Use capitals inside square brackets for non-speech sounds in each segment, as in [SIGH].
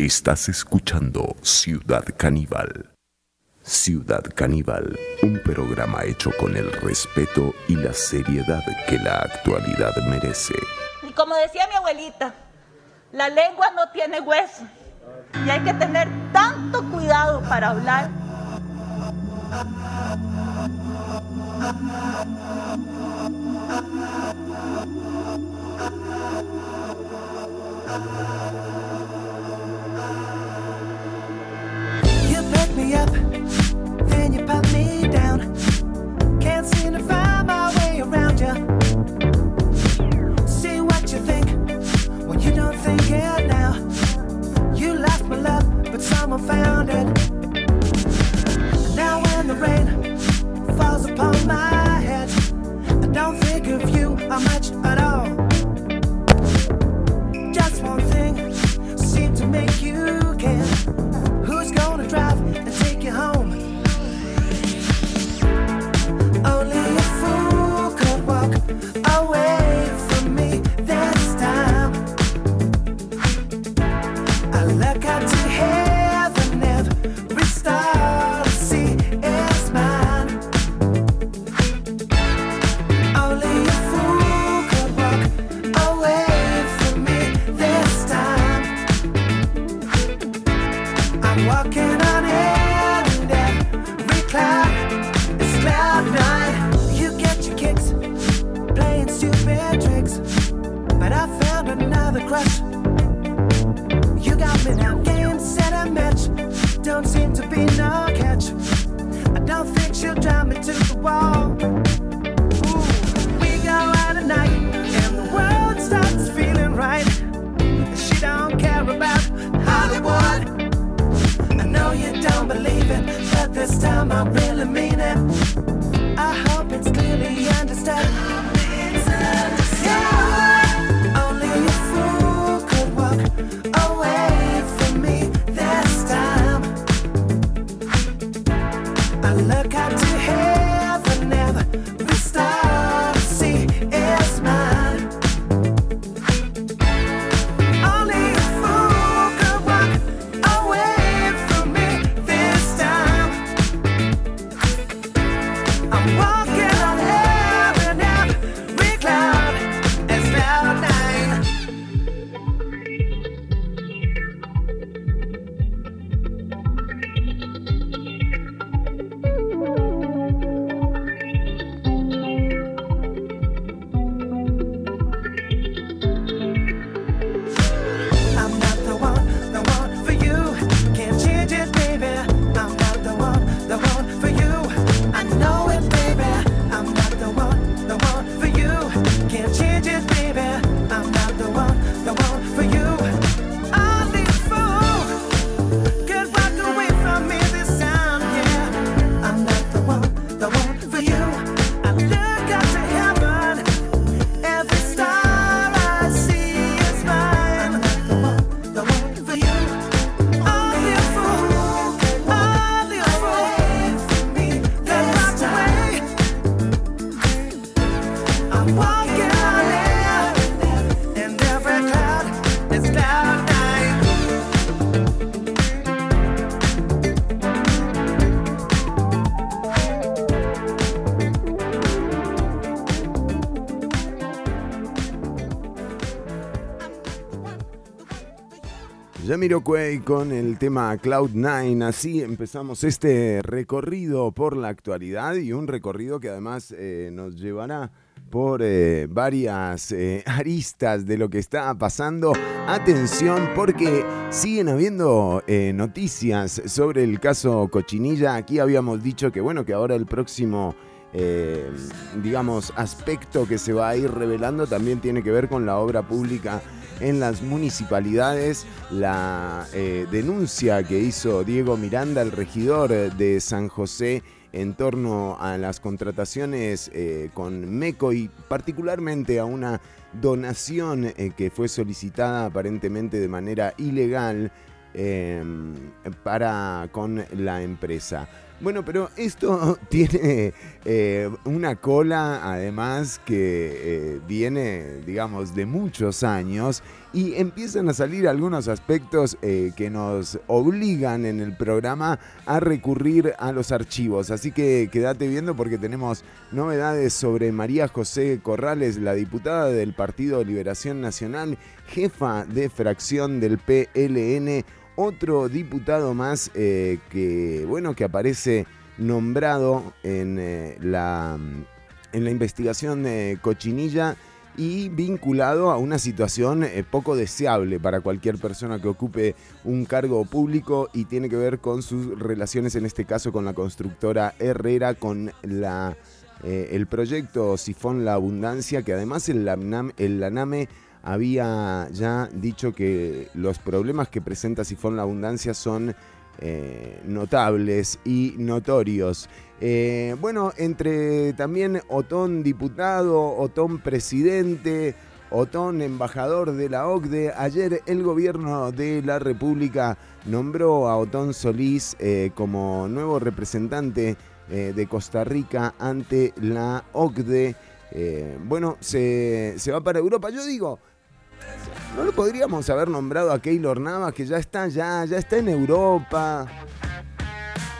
Estás escuchando Ciudad Caníbal. Ciudad Caníbal, un programa hecho con el respeto y la seriedad que la actualidad merece. Y como decía mi abuelita, la lengua no tiene hueso y hay que tener tanto cuidado para hablar. Me up, then you put me down. Can't seem to find my way around you. See what you think when you don't think it now. You lost my love, but someone found it. Me Jamiroquai con el tema Cloud9. Así empezamos este recorrido por la actualidad y un recorrido que además eh, nos llevará por eh, varias eh, aristas de lo que está pasando. Atención porque siguen habiendo noticias sobre el caso Cochinilla. Aquí habíamos dicho que bueno, que ahora el próximo digamos, aspecto que se va a ir revelando también tiene que ver con la obra pública en las municipalidades. La eh, denuncia que hizo Diego Miranda, el regidor de San José, en torno a las contrataciones eh, con MECO y particularmente a una donación eh, que fue solicitada aparentemente de manera ilegal para con la empresa. Bueno, pero esto [LAUGHS] tiene eh, una cola, además, que eh, viene, digamos, de muchos años y empiezan a salir algunos aspectos eh, que nos obligan en el programa a recurrir a los archivos. Así que quédate viendo porque tenemos novedades sobre María José Corrales, la diputada del Partido Liberación Nacional, jefa de fracción del PLN otro diputado más eh, que, bueno, que aparece nombrado en, eh, la, en la investigación de Cochinilla y vinculado a una situación eh, poco deseable para cualquier persona que ocupe un cargo público y tiene que ver con sus relaciones, en este caso con la constructora Herrera, con la, el proyecto Sifón La Abundancia, que además el, el LANAME había ya dicho que los problemas que presenta Sifón la Abundancia son eh, notables y notorios. Eh, bueno, entre también Otón diputado, Otón presidente, Otón embajador de la OCDE, ayer el gobierno de la República nombró a Otón Solís eh, como nuevo representante de Costa Rica ante la OCDE. bueno, se, se va para Europa. Yo digo, ¿No lo podríamos haber nombrado a Keylor Navas, que ya está, ya, ya está en Europa?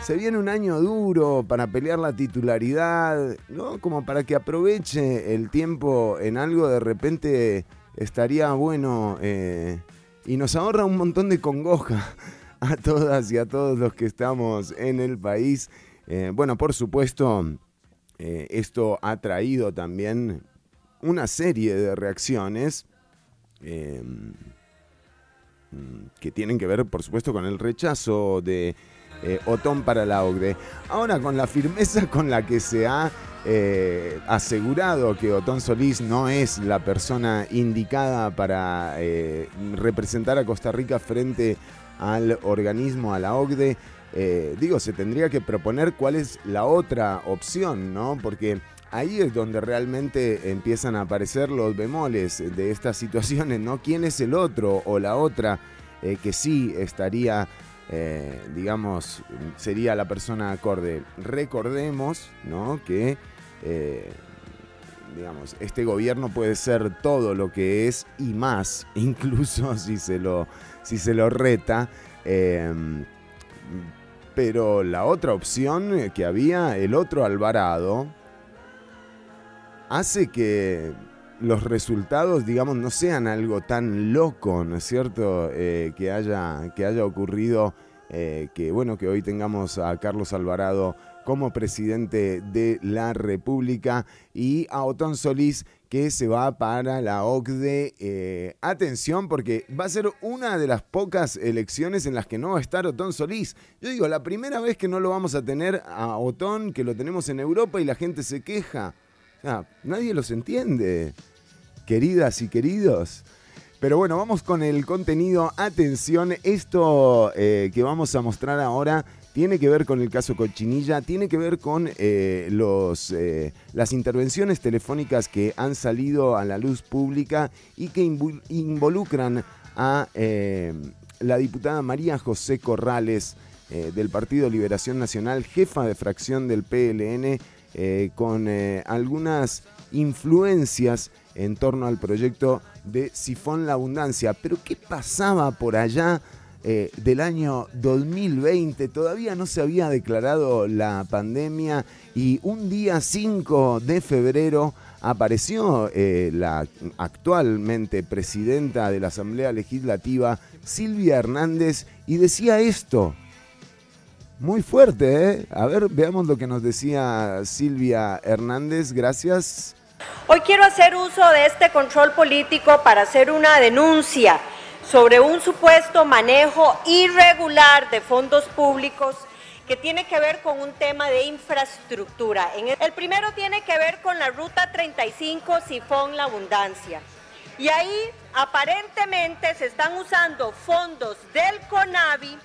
Se viene un año duro para pelear la titularidad, ¿no? Como para que aproveche el tiempo en algo, de repente estaría bueno eh, y nos ahorra un montón de congoja [LAUGHS] a todas y a todos los que estamos en el país. Eh, bueno, por supuesto, eh, esto ha traído también una serie de reacciones Em, que tienen que ver, por supuesto, con el rechazo de eh, Otón para la OCDE. Ahora, con la firmeza con la que se ha eh, asegurado que Otón Solís no es la persona indicada para eh, representar a Costa Rica frente al organismo, a la OCDE, digo, se tendría que proponer cuál es la otra opción, ¿no? Porque ahí es donde realmente empiezan a aparecer los bemoles de estas situaciones, ¿no? ¿Quién es el otro o la otra eh, que sí estaría, eh, digamos, sería la persona acorde? Recordemos, ¿no? Que, eh, digamos, este gobierno puede ser todo lo que es y más, [LAUGHS] incluso si se lo, si se lo reta. pero la otra opción que había, el otro Alvarado, hace que los resultados, digamos, no sean algo tan loco, ¿no es cierto? Eh, que, haya, que haya ocurrido, eh, que bueno, que hoy tengamos a Carlos Alvarado como presidente de la República y a Otón Solís que se va para la OCDE. Eh, atención porque va a ser una de las pocas elecciones en las que no va a estar Otón Solís. Yo digo, la primera vez que no lo vamos a tener a Otón, que lo tenemos en Europa y la gente se queja nadie los entiende, queridas y queridos. Pero bueno, vamos con el contenido. Atención, esto eh, que vamos a mostrar ahora tiene que ver con el caso Cochinilla, tiene que ver con eh, los, eh, las intervenciones telefónicas que han salido a la luz pública y que involucran a la diputada María José Corrales del Partido Liberación Nacional, jefa de fracción del PLN eh, con eh, algunas influencias en torno al proyecto de Sifón La Abundancia. Pero ¿qué pasaba por allá eh, del año 2020? Todavía no se había declarado la pandemia y un día 5 de febrero apareció la actualmente presidenta de la Asamblea Legislativa, Silvia Hernández, y decía esto. Muy fuerte, ¿eh? A ver, veamos lo que nos decía Silvia Hernández. Gracias. Hoy quiero hacer uso de este control político para hacer una denuncia sobre un supuesto manejo irregular de fondos públicos que tiene que ver con un tema de infraestructura. El primero tiene que ver con la Ruta 35 Sifón La Abundancia. Y ahí aparentemente se están usando fondos del CONAVI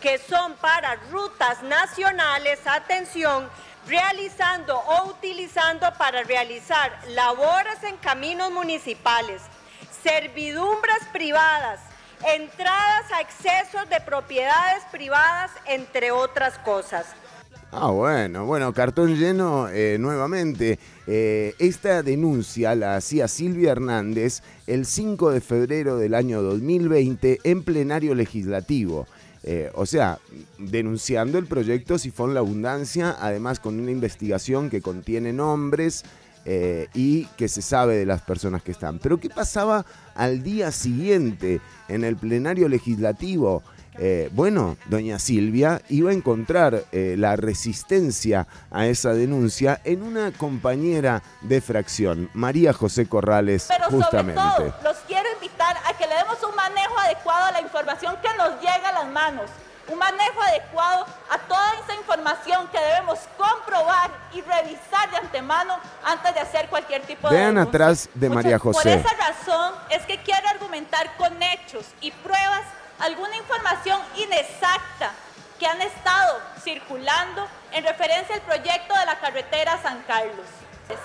que son para rutas nacionales, atención, realizando o utilizando para realizar labores en caminos municipales, servidumbres privadas, entradas a excesos de propiedades privadas, entre otras cosas. Ah, bueno, bueno, cartón lleno eh, nuevamente. Eh, esta denuncia la hacía Silvia Hernández el 5 de febrero del año 2020 en plenario legislativo. Eh, o sea, denunciando el proyecto Sifón La Abundancia, además con una investigación que contiene nombres eh, y que se sabe de las personas que están. Pero ¿qué pasaba al día siguiente en el plenario legislativo? Eh, bueno, doña Silvia iba a encontrar eh, la resistencia a esa denuncia en una compañera de fracción, María José Corrales, Pero justamente. sobre todo, los quiero invitar a que le demos un manejo adecuado a la información que nos llega a las manos. Un manejo adecuado a toda esa información que debemos comprobar y revisar de antemano antes de hacer cualquier tipo de Vean denuncia. atrás de María Por José. esa razón es que quiero argumentar con hechos y pruebas alguna información inexacta que han estado circulando en referencia al proyecto de la carretera San Carlos.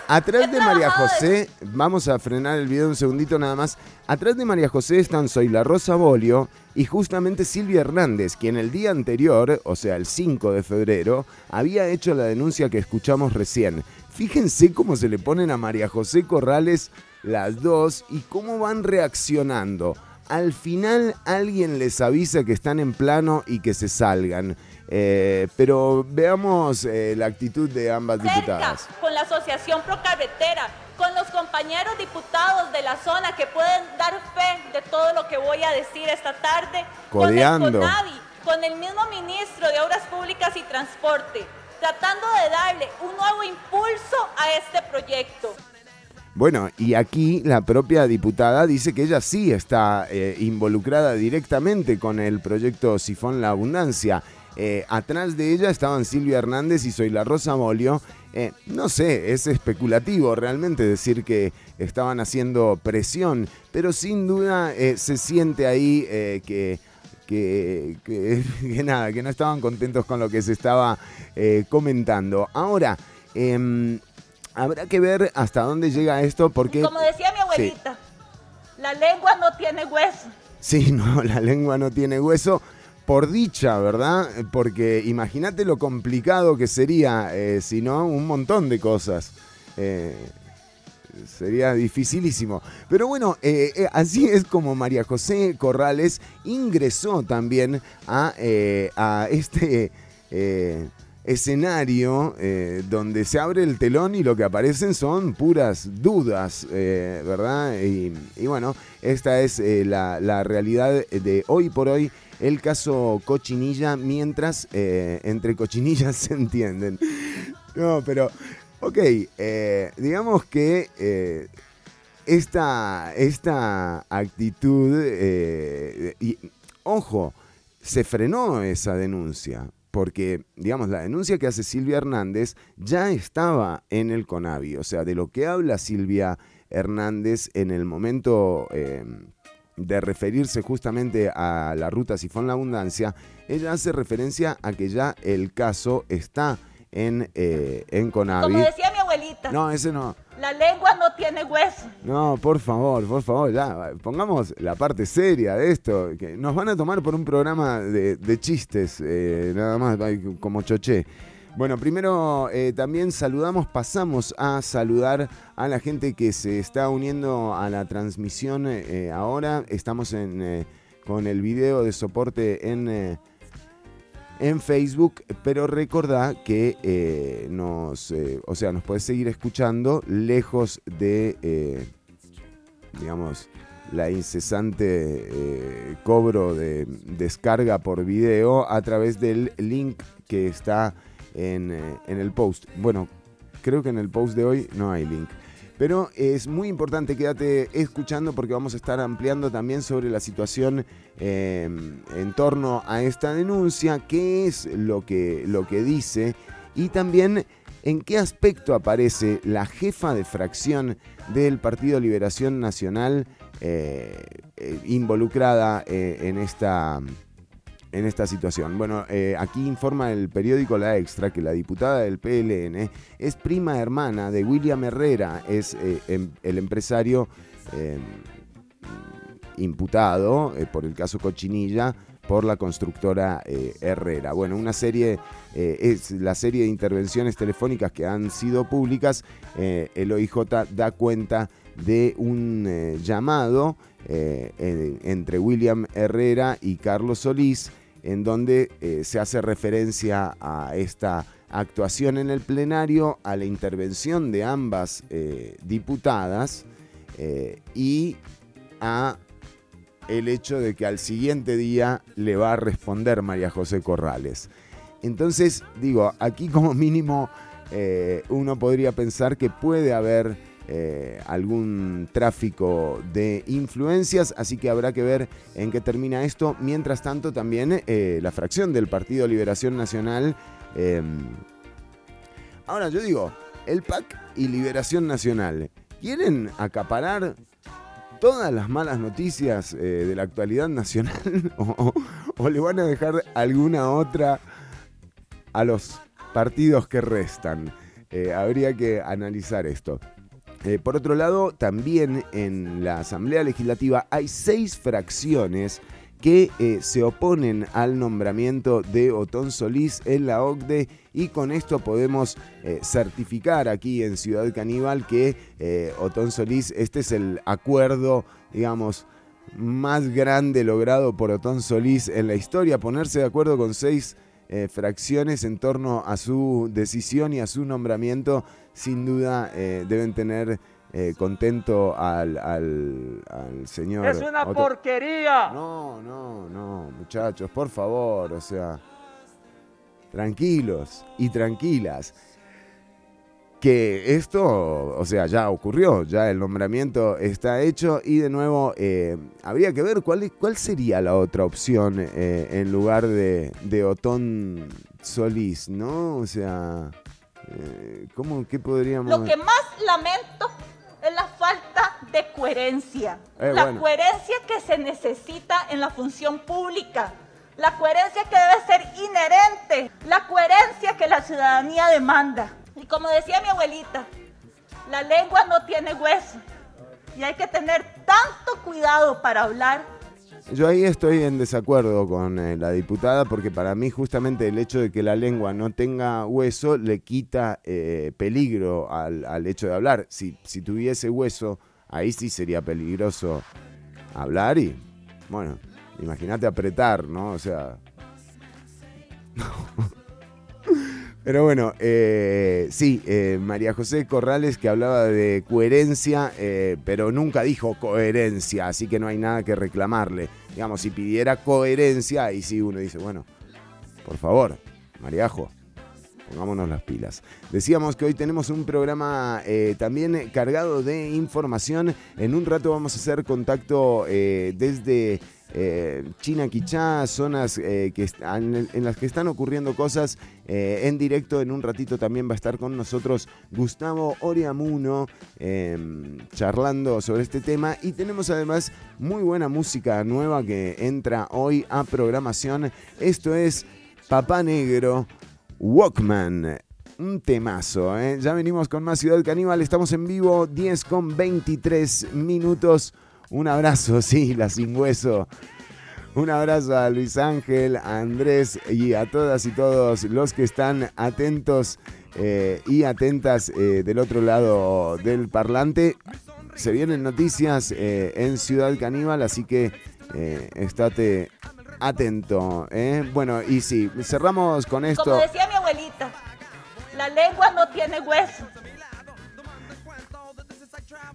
Atrás de María José, vamos a frenar el video un segundito nada más. Atrás de María José están Soy la Rosa Bolio y justamente Silvia Hernández, quien el día anterior, o sea el 5 de febrero, había hecho la denuncia que escuchamos recién. Fíjense cómo se le ponen a María José Corrales las dos y cómo van reaccionando. Al final alguien les avisa que están en plano y que se salgan. Eh, pero veamos eh, la actitud de ambas cerca diputadas. con la Asociación Pro Carretera, con los compañeros diputados de la zona que pueden dar fe de todo lo que voy a decir esta tarde, Codeando. con el CONAVI, con el mismo ministro de Obras Públicas y Transporte, tratando de darle un nuevo impulso a este proyecto. Bueno, y aquí la propia diputada dice que ella sí está eh, involucrada directamente con el proyecto Sifón La Abundancia. Eh, atrás de ella estaban Silvia Hernández y Soy la Rosa Molio. Eh, no sé, es especulativo realmente decir que estaban haciendo presión, pero sin duda se siente ahí que, [LAUGHS] que, nada, que no estaban contentos con lo que se estaba comentando. Ahora, em, habrá que ver hasta dónde llega esto porque... Como decía mi abuelita, la lengua no tiene hueso. Sí, [LAUGHS] no, la lengua no tiene hueso. Por dicha, ¿verdad? Porque imagínate lo complicado que sería, eh, si no, un montón de cosas. Eh, sería dificilísimo. Pero bueno, eh, eh, así es como María José Corrales ingresó también a, eh, a este escenario eh, donde se abre el telón y lo que aparecen son puras dudas, eh, ¿verdad? Y, bueno, esta es eh, la, realidad de hoy por hoy. El caso Cochinilla, mientras entre cochinillas [LAUGHS] se entienden. No, pero, ok, digamos que esta, esta actitud, y ojo, se frenó esa denuncia, porque, digamos, la denuncia que hace Silvia Hernández ya estaba en el CONAVI, o sea, de lo que habla Silvia Hernández en el momento eh, de referirse justamente a la ruta Sifón La Abundancia, ella hace referencia a que ya el caso está en, eh, en CONAVI. Como decía mi abuelita, No, ese no. La lengua no tiene hueso. No, por favor, por favor, ya, pongamos la parte seria de esto, que nos van a tomar por un programa de, chistes, eh, nada más, como choché. Bueno, primero eh, también saludamos, pasamos a saludar a la gente que se está uniendo a la transmisión eh, ahora. Estamos en, con el video de soporte en, en Facebook, pero recordá que eh, nos, eh, o sea, nos puedes seguir escuchando lejos de, eh, digamos, la incesante eh, cobro de descarga por video a través del link que está en, en el post. Bueno, creo que en el post de hoy no hay link. Pero es muy importante, quédate escuchando porque vamos a estar ampliando también sobre la situación eh, en torno a esta denuncia, qué es lo que, lo que dice y también en qué aspecto aparece la jefa de fracción del Partido Liberación Nacional eh, eh, involucrada eh, en esta en esta situación. Bueno, eh, aquí informa el periódico La Extra que la diputada del PLN es prima hermana de William Herrera, es eh, em- el empresario eh, imputado eh, por el caso Cochinilla, por la constructora Herrera. Bueno, una serie, es la serie de intervenciones telefónicas que han sido públicas, el OIJ da cuenta de un llamado en- entre William Herrera y Carlos Solís, en donde eh, se hace referencia a esta actuación en el plenario, a la intervención de ambas eh, diputadas eh, y a el hecho de que al siguiente día le va a responder María José Corrales. Entonces, digo, aquí como mínimo uno podría pensar que puede haber eh, algún tráfico de influencias, así que habrá que ver en qué termina esto. Mientras tanto, también eh, la fracción del Partido Liberación Nacional. eh, ahora yo digo, el PAC y Liberación Nacional quieren acaparar todas las malas noticias eh, de la actualidad nacional [LAUGHS] o le van a dejar alguna otra a los partidos que restan. Eh, habría que analizar esto. Eh, por otro lado, también en la Asamblea Legislativa hay seis fracciones que eh, se oponen al nombramiento de Otón Solís en la OCDE y con esto podemos eh, certificar aquí en Ciudad Caníbal que Otón Solís, este es el acuerdo, digamos, más grande logrado por Otón Solís en la historia, ponerse de acuerdo con seis fracciones en torno a su decisión y a su nombramiento, sin duda eh, deben tener eh, contento al, al- al señor. Es una Otto- porquería. No, no, no, muchachos, por favor, o sea, tranquilos y tranquilas. Que esto, o sea, ya ocurrió, ya el nombramiento está hecho y de nuevo eh, habría que ver cuál, cuál sería la otra opción eh, en lugar de, de Otón Solís, ¿no? O sea, eh, ¿cómo, qué podríamos...? Lo que más lamento es la falta de coherencia. Eh, la bueno. coherencia que se necesita en la función pública. La coherencia que debe ser inherente. La coherencia que la ciudadanía demanda. Y como decía mi abuelita, la lengua no tiene hueso. Y hay que tener tanto cuidado para hablar Yo ahí estoy en desacuerdo con eh, la diputada porque para mí justamente el hecho de que la lengua no tenga hueso le quita eh, peligro al, al hecho de hablar. Si, si tuviese hueso, ahí sí sería peligroso hablar y, bueno, imagínate apretar, ¿no? O sea... [LAUGHS] Pero bueno, eh, sí, eh, María José Corrales que hablaba de coherencia, eh, pero nunca dijo coherencia, así que no hay nada que reclamarle. Digamos, si pidiera coherencia, ahí sí uno dice, bueno, por favor, Mariajo, pongámonos las pilas. Decíamos que hoy tenemos un programa también cargado de información. En un rato vamos a hacer contacto desde eh, China Quichá, zonas eh, que están, en las que están ocurriendo cosas eh, en directo. En un ratito también va a estar con nosotros Gustavo Oriamuno eh, charlando sobre este tema. Y tenemos además muy buena música nueva que entra hoy a programación. Esto es Papá Negro Walkman. Un temazo. Ya venimos con más Ciudad Caníbal. Estamos en vivo, 10 con 23 minutos. Un abrazo, sí, la sin hueso. Un abrazo a Luis Ángel, a Andrés y a todas y todos los que están atentos eh, y atentas eh, del otro lado del parlante. Se vienen noticias eh, en Ciudad Caníbal, así que estate atento. Bueno, y sí, cerramos con esto. Como decía mi abuelita, la lengua no tiene hueso.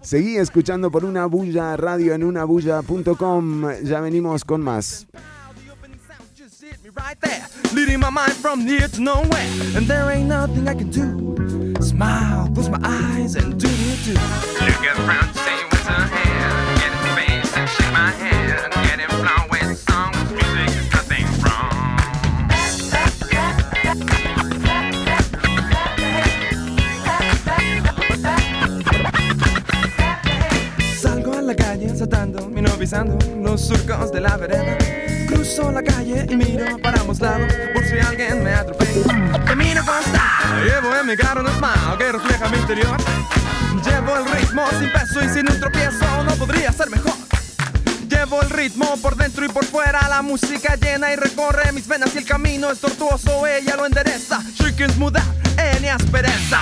Seguí escuchando por una bulla radio en unabulla.com. Ya venimos con más. Just hit me right there, leading my mind from here to nowhere, and there ain't nothing I can do. Smile, close my eyes, and do do do. Look around, say la vereda. Cruzo la calle y miro para ambos lados por si alguien me atropella. Camino con style, llevo en mi carro un smile que refleja mi interior. Llevo el ritmo sin peso y sin un tropiezo, no podría ser mejor. Llevo el ritmo por dentro y por fuera. La música llena y recorre mis venas. Y el camino es tortuoso, ella lo endereza. Smooth out, any aspereza.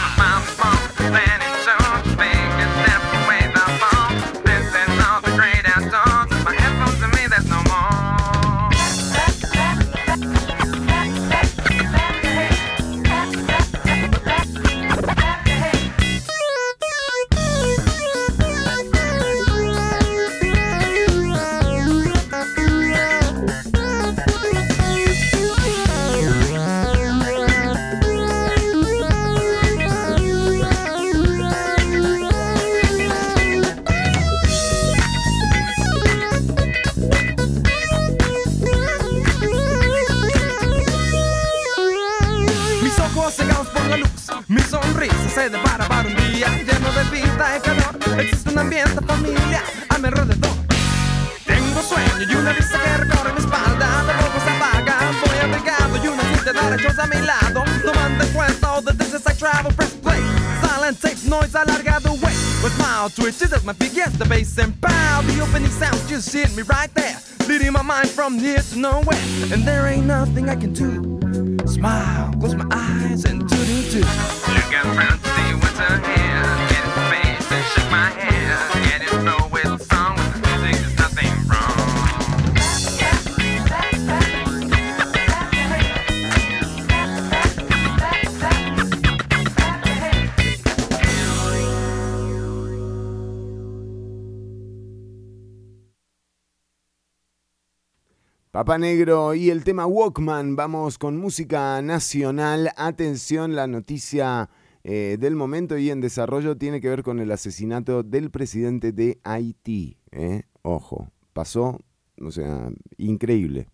Nowhere. And there ain't nothing I can do. Smile, Negro y el tema Walkman. Vamos con música nacional. Atención, la noticia eh, del momento y en desarrollo tiene que ver con el asesinato del presidente de Haití. ¿eh? Ojo, pasó, o sea, increíble.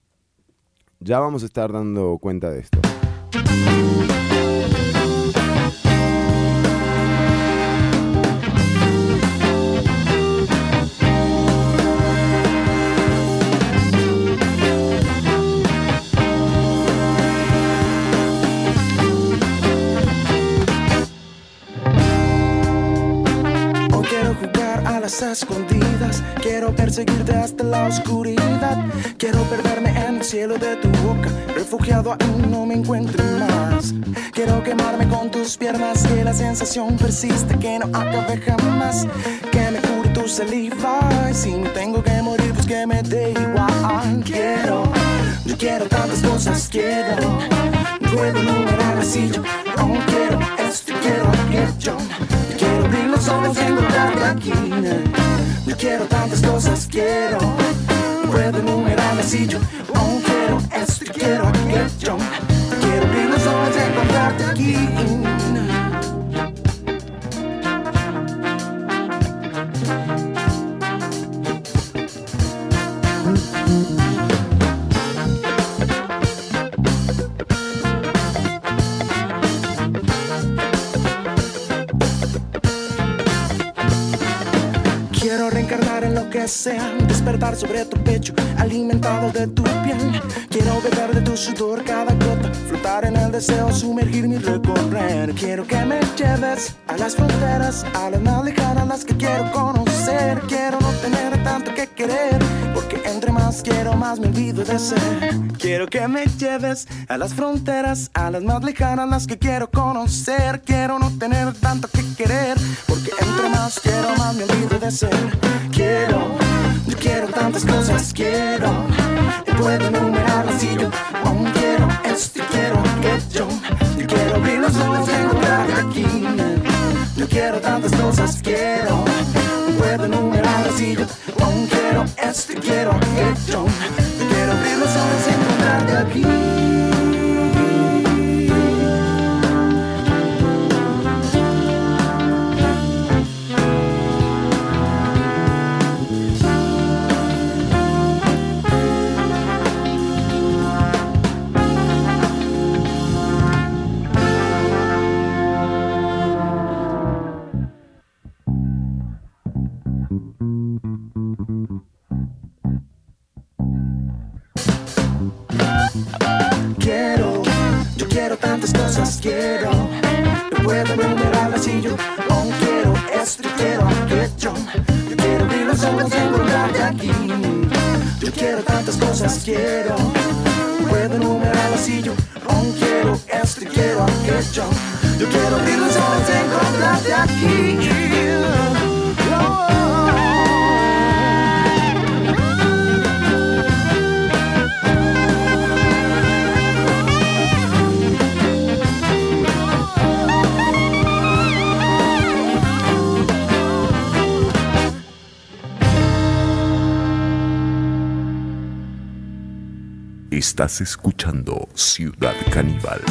Ya vamos a estar dando cuenta de esto. Escondidas, quiero perseguirte hasta la oscuridad, quiero perderme en el cielo de tu boca, refugiado aún no me encuentro más. Quiero quemarme con tus piernas, que la sensación persiste, que no acabe jamás, que me cure tu saliva, y si me tengo que morir, pues que me dé igual. Quiero, yo quiero tantas cosas, quiero, puedo enumerar así, yo aún quiero esto, quiero aquello. Yo quiero abrir los ojos y encontrarte aquí. Yo quiero tantas cosas, quiero. Puedo enumerar así, yo aún quiero esto quiero aquello. Yo quiero abrir los ojos y encontrarte aquí. Sea, despertar sobre tu pecho, alimentado de tu piel. Quiero beber de tu sudor cada gota, flotar en el deseo, sumergirme y recorrer. Quiero que me lleves a las fronteras, a las más lejanas, las que quiero conocer. Quiero no tener tanto que querer, porque entre más quiero, más me olvido de ser. Quiero que me lleves a las fronteras, a las más lejanas, las que quiero conocer. Quiero no tener tanto que querer, porque entre más quiero, más me olvido de ser. Quiero, yo quiero tantas cosas, quiero. Y puedo enumerar así yo aún quiero esto y quiero aquello. Yo quiero abrir los ojos y encontrarte aquí. Yo quiero tantas cosas, quiero. Aún quiero esto y quiero aquello. Estás escuchando Ciudad Caníbal.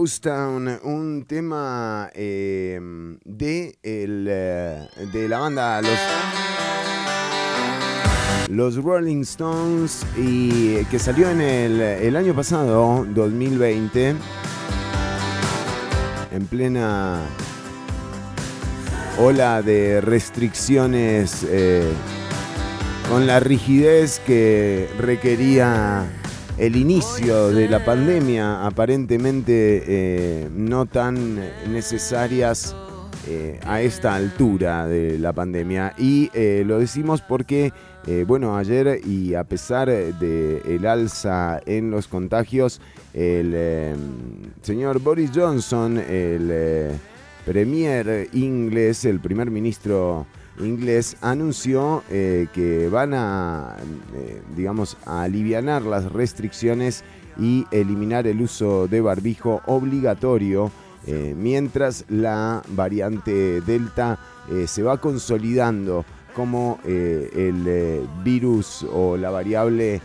Ghost Town, un tema em, de, el, eh, de la banda Los, los Rolling Stones y que salió en el, el año pasado, 2020, en plena ola de restricciones eh, con la rigidez que requería el inicio de la pandemia, aparentemente eh, no tan necesarias eh, a esta altura de la pandemia. Y eh, lo decimos porque, eh, bueno, ayer y a pesar del el alza en los contagios, el señor Boris Johnson, el premier inglés, el primer ministro inglés, anunció eh, que van a, eh, digamos, las restricciones y eliminar el uso de barbijo obligatorio eh, mientras la variante Delta eh, se va consolidando como el virus o la variable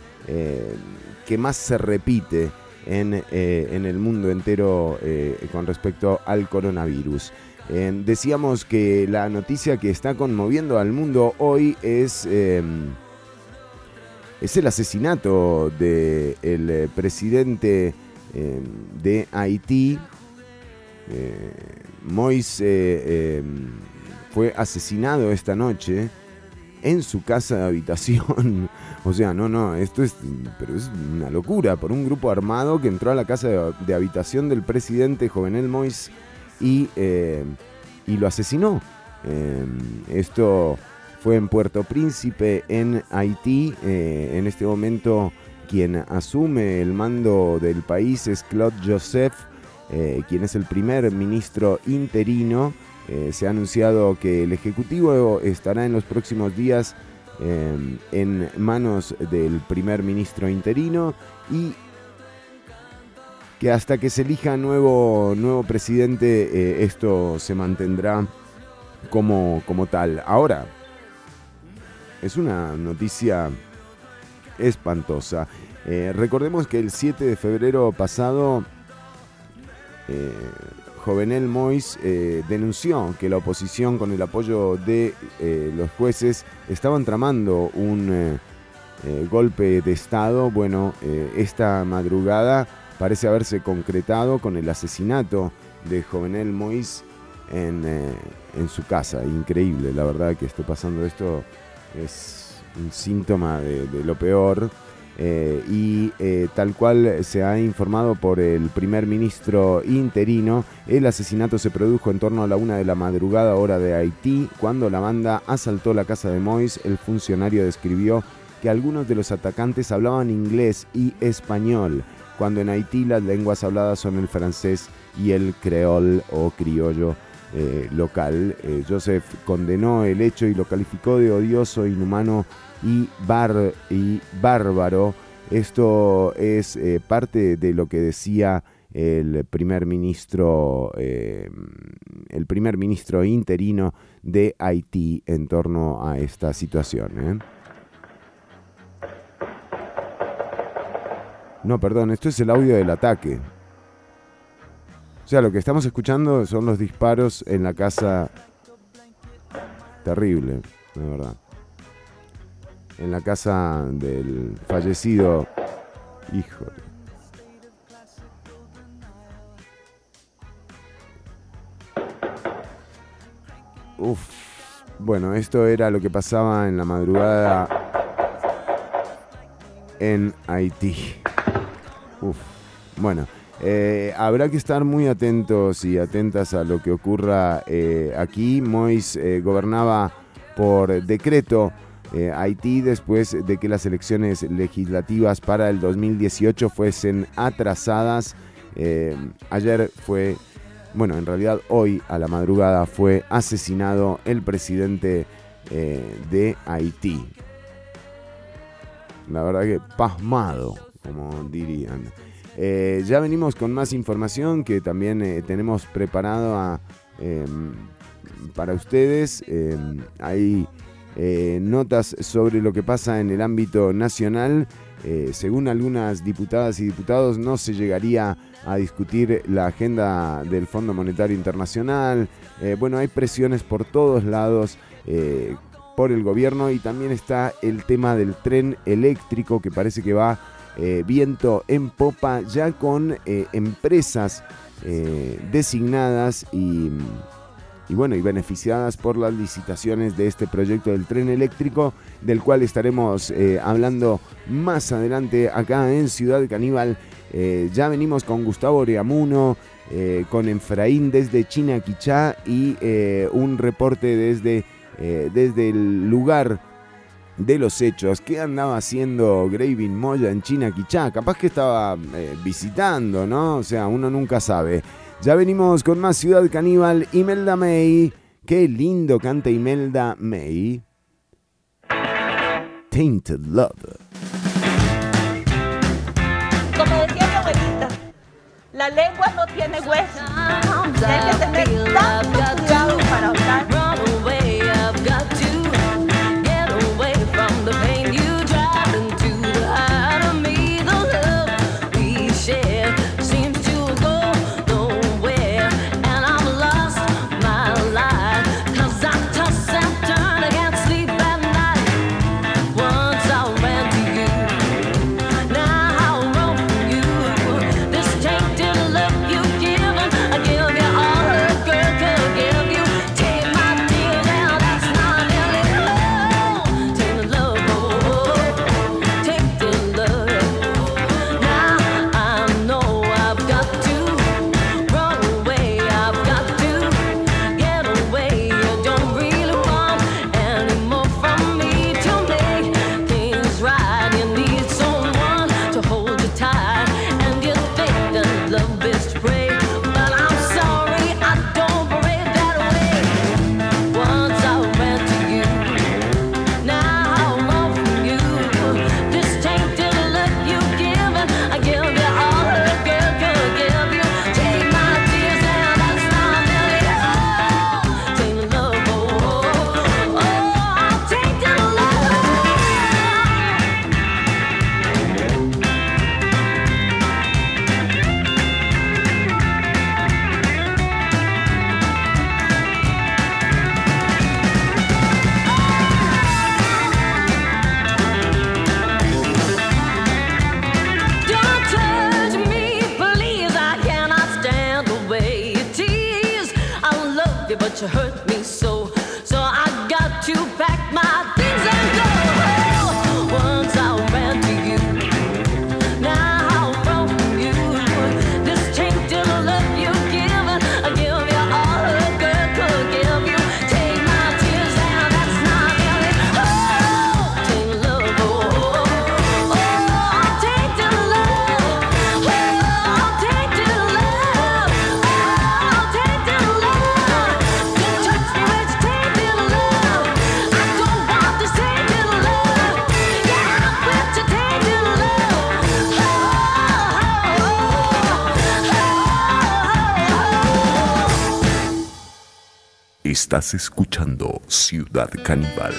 que más se repite en, el mundo entero con respecto al coronavirus. Eh, decíamos que la noticia que está conmoviendo al mundo hoy es, eh, es el asesinato del el presidente eh, de Haití, eh, Mois eh, eh, fue asesinado esta noche en su casa de habitación. [LAUGHS] o sea, no, no, esto es, pero es una locura por un grupo armado que entró a la casa de, de habitación del presidente Jovenel Mois y, eh, y lo asesinó. Eh, esto fue en Puerto Príncipe, en Haití. Eh, en este momento quien asume el mando del país es Claude Joseph, quien es el primer ministro interino. Se ha anunciado que el Ejecutivo estará en los próximos días en manos del primer ministro interino y que hasta que se elija nuevo, nuevo presidente eh, esto se mantendrá como, como tal. Ahora, es una noticia espantosa. Eh, recordemos que el 7 de febrero pasado, eh, Jovenel Mois denunció que la oposición, con el apoyo de los jueces, estaban tramando un golpe de Estado. Bueno, esta madrugada parece haberse concretado con el asesinato de Jovenel Mois en, eh, en su casa. Increíble, la verdad que esté pasando esto es un síntoma de, de lo peor. Eh, y eh, tal cual se ha informado por el primer ministro interino, el asesinato se produjo en torno a la una de la madrugada hora de Haití, cuando la banda asaltó la casa de Mois. El funcionario describió que algunos de los atacantes hablaban inglés y español, cuando en Haití las lenguas habladas son el francés y el creol o criollo eh, local. Eh, Joseph condenó el hecho y lo calificó de odioso, inhumano y, bar- y bárbaro. Esto es eh, parte de lo que decía el primer ministro, el primer ministro interino de Haití en torno a esta situación. No, perdón, esto es el audio del ataque. O sea, lo que estamos escuchando son los disparos en la casa. Terrible, de verdad. En la casa del fallecido. Hijo. Uf. Bueno, esto era lo que pasaba en la madrugada en Haití. Uf. Bueno, eh, habrá que estar muy atentos y atentas a lo que ocurra eh, aquí. Mois eh, gobernaba por decreto Haití después de que las elecciones legislativas para el 2018 fuesen atrasadas. Ayer fue, bueno, en realidad hoy a la madrugada fue asesinado el presidente de Haití. La verdad que pasmado, como dirían. Eh, ya venimos con más información que también eh, tenemos preparado em, para ustedes. Em, hay eh, notas sobre lo que pasa en el ámbito nacional. Según algunas diputadas y diputados, no se llegaría a discutir la agenda del Fondo Monetario Internacional. Bueno, hay presiones por todos lados por el gobierno y también está el tema del tren eléctrico que parece que va eh, viento en popa ya con eh, empresas eh, designadas y, y, bueno y beneficiadas por las licitaciones de este proyecto del tren eléctrico del cual estaremos hablando más adelante acá en Ciudad Caníbal. Ya venimos con Gustavo Oriamuno con Efraín desde China Quichá y un reporte desde eh, desde el lugar de los hechos. ¿Qué andaba haciendo Gravin Moya en China Quichá? Capaz que estaba eh, visitando, ¿no? O sea, uno nunca sabe. Ya venimos con más Ciudad Caníbal. Imelda May. Qué lindo canta Imelda May. Tainted Love. Como decía mi abuelita, la lengua no tiene hueso. Hay que tener tanto cuidado para hablar. Estás escuchando Ciudad Caníbal.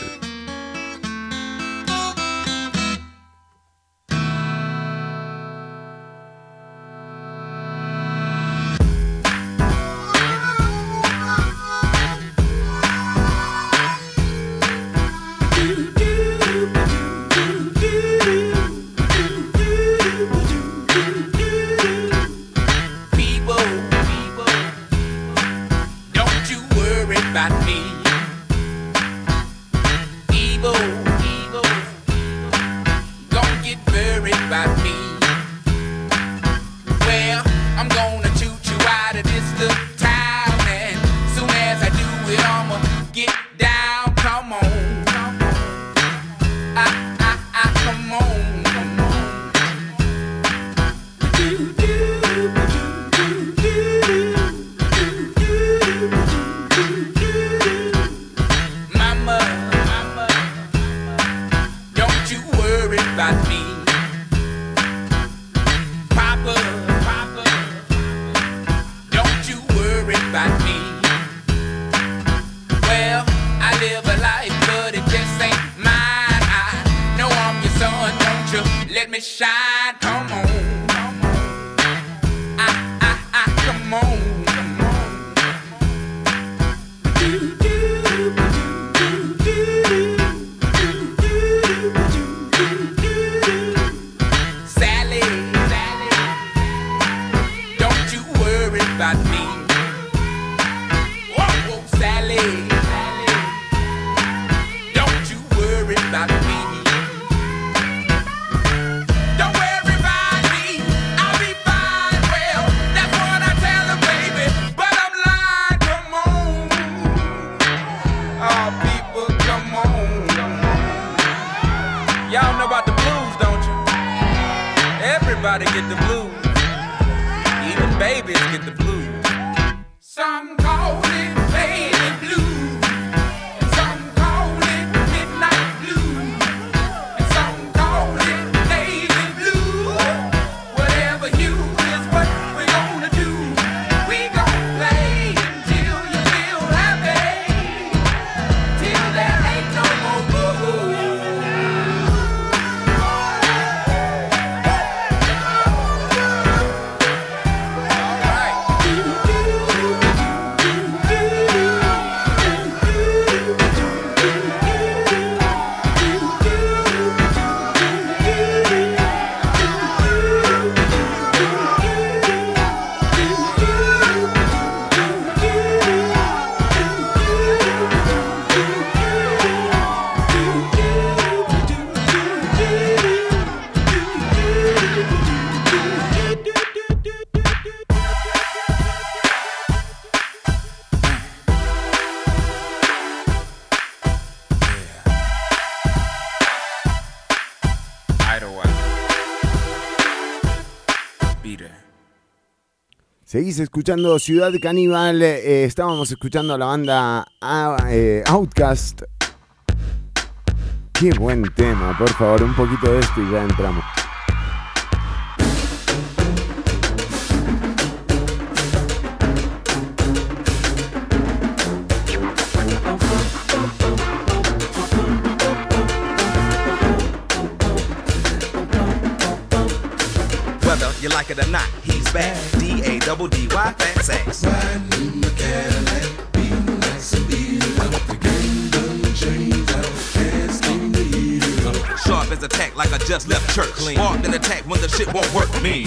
about me. Seguís escuchando Ciudad Caníbal. eh, estábamos escuchando a la banda ah, eh, Outcast. Qué buen tema, por favor, un poquito de esto y ya entramos. You like it or not, he's double D Y fat sacks? Riding in the Cadillac, beating like some eater up. The gang done changed out, hands came to. Sharp as a tack, like I just left church. Clean. Hard than attack when the shit won't work. mean.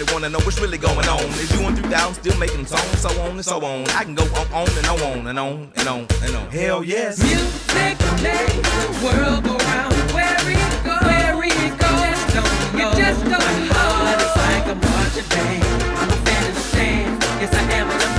Everybody wanna know what's really going on. Is you and through down still making songs, so on and so on. I can go on, on and on and on and on and on. Hell yes. Music makes the world go round. Where it goes, where it goes, don't know. You just don't My heart is like a marching band. I'm a fan in the stand. Yes, I am, and I'm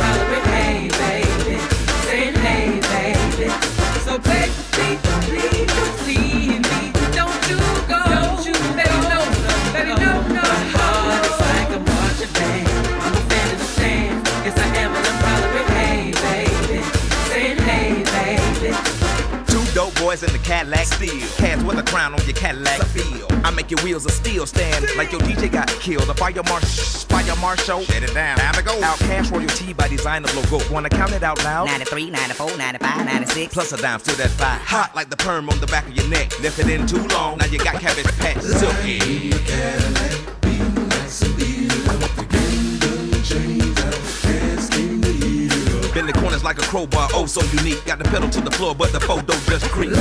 boys in the Cadillac steel. Cats with a crown on your Cadillac feel. I make your wheels of steel stand like your DJ got killed. A fire marsh, fire marshal. Shut it down. Time to go. Out cash royalty by design of logo. Wanna count it out loud? 93, 94, 95, 96. Plus a dime, still that five. Hot like the perm on the back of your neck. Left it in too long, now you got cabbage patch. Silky. Bend the corners like a crowbar, oh so unique. Got the pedal to the floor, but the photo just creep.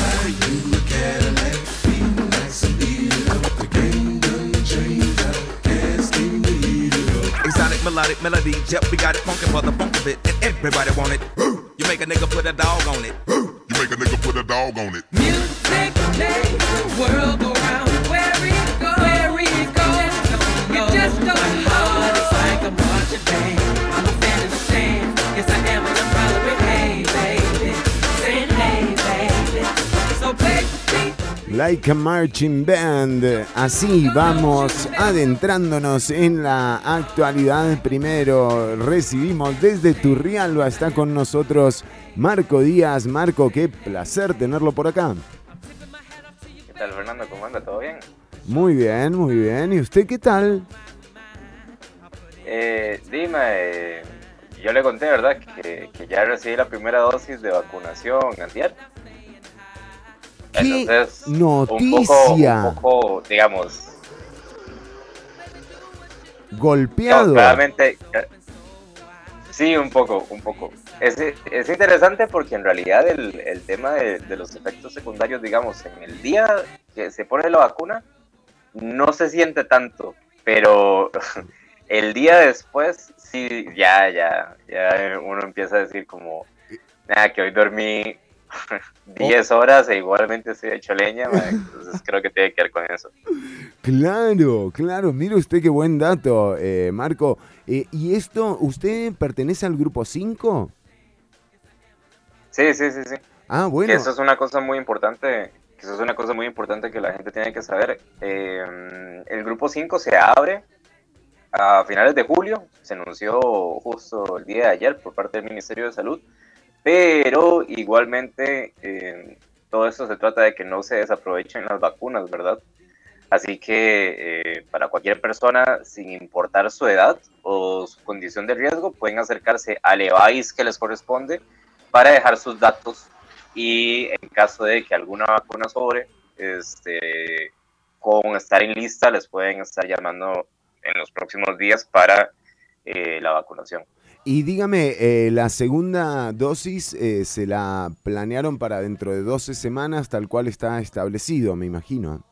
Exotic melodic melody, yep, we got it funkin' for the funk of it, and everybody want it. You make a nigga put a dog on it. You make a nigga put a dog on it. Music makes the world go round. Where it goes, where it goes, you just don't know. My heart is like a marching band. I'm a fan in the stand. Yes, I am, Like a Marching Band. Así vamos adentrándonos en la actualidad. Primero recibimos desde Turrialba, está con nosotros Marco Díaz. Marco, qué placer tenerlo por acá. ¿Qué tal, Fernando? ¿Cómo anda? ¿Todo bien? Muy bien, muy bien. ¿Y usted qué tal? Eh, dime, eh, yo le conté, ¿verdad? Que, que ya recibí la primera dosis de vacunación antier. ¡Qué Entonces, Un noticia! poco, un poco, digamos, Golpeado. claramente, eh, sí, un poco, un poco. Es, es interesante porque en realidad el, el tema de, de los efectos secundarios, digamos, en el día que se pone la vacuna, no se siente tanto, pero [LAUGHS] el día después, sí, ya, ya, ya uno empieza a decir como, nada, que hoy dormí [LAUGHS] 10 horas e igualmente estoy hecho leña, [LAUGHS] entonces creo que tiene que ver con eso. Claro, claro. Mire usted qué buen dato, eh, Marco. Eh, ¿Y esto, usted pertenece al grupo 5? Sí, sí, sí, sí. Ah, bueno. Que eso es una cosa muy importante, que eso es una cosa muy importante que la gente tiene que saber. Eh, el grupo 5 se abre a finales de julio, se anunció justo el día de ayer por parte del Ministerio de Salud, pero igualmente eh, todo esto se trata de que no se desaprovechen las vacunas, ¿verdad? Así que eh, para cualquier persona, sin importar su edad o su condición de riesgo, pueden acercarse al EVAIS que les corresponde para dejar sus datos y en caso de que alguna vacuna sobre, este, con estar en lista, les pueden estar llamando en los próximos días para eh, la vacunación. Y dígame, eh, la segunda dosis eh, se la planearon para dentro de 12 semanas, tal cual está establecido, me imagino.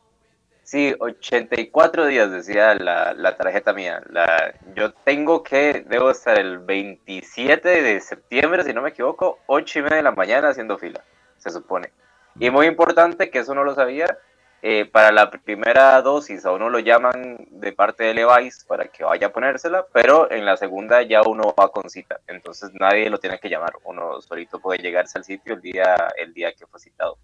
Sí, 84 días decía la, la tarjeta mía. La, yo tengo que, debo estar el 27 de septiembre, si no me equivoco, 8 y media de la mañana haciendo fila, se supone. Y muy importante, que eso no lo sabía, eh, para la primera dosis a uno lo llaman de parte de Levi's para que vaya a ponérsela, pero en la segunda ya uno va con cita, entonces nadie lo tiene que llamar, uno solito puede llegarse al sitio el día, el día que fue citado.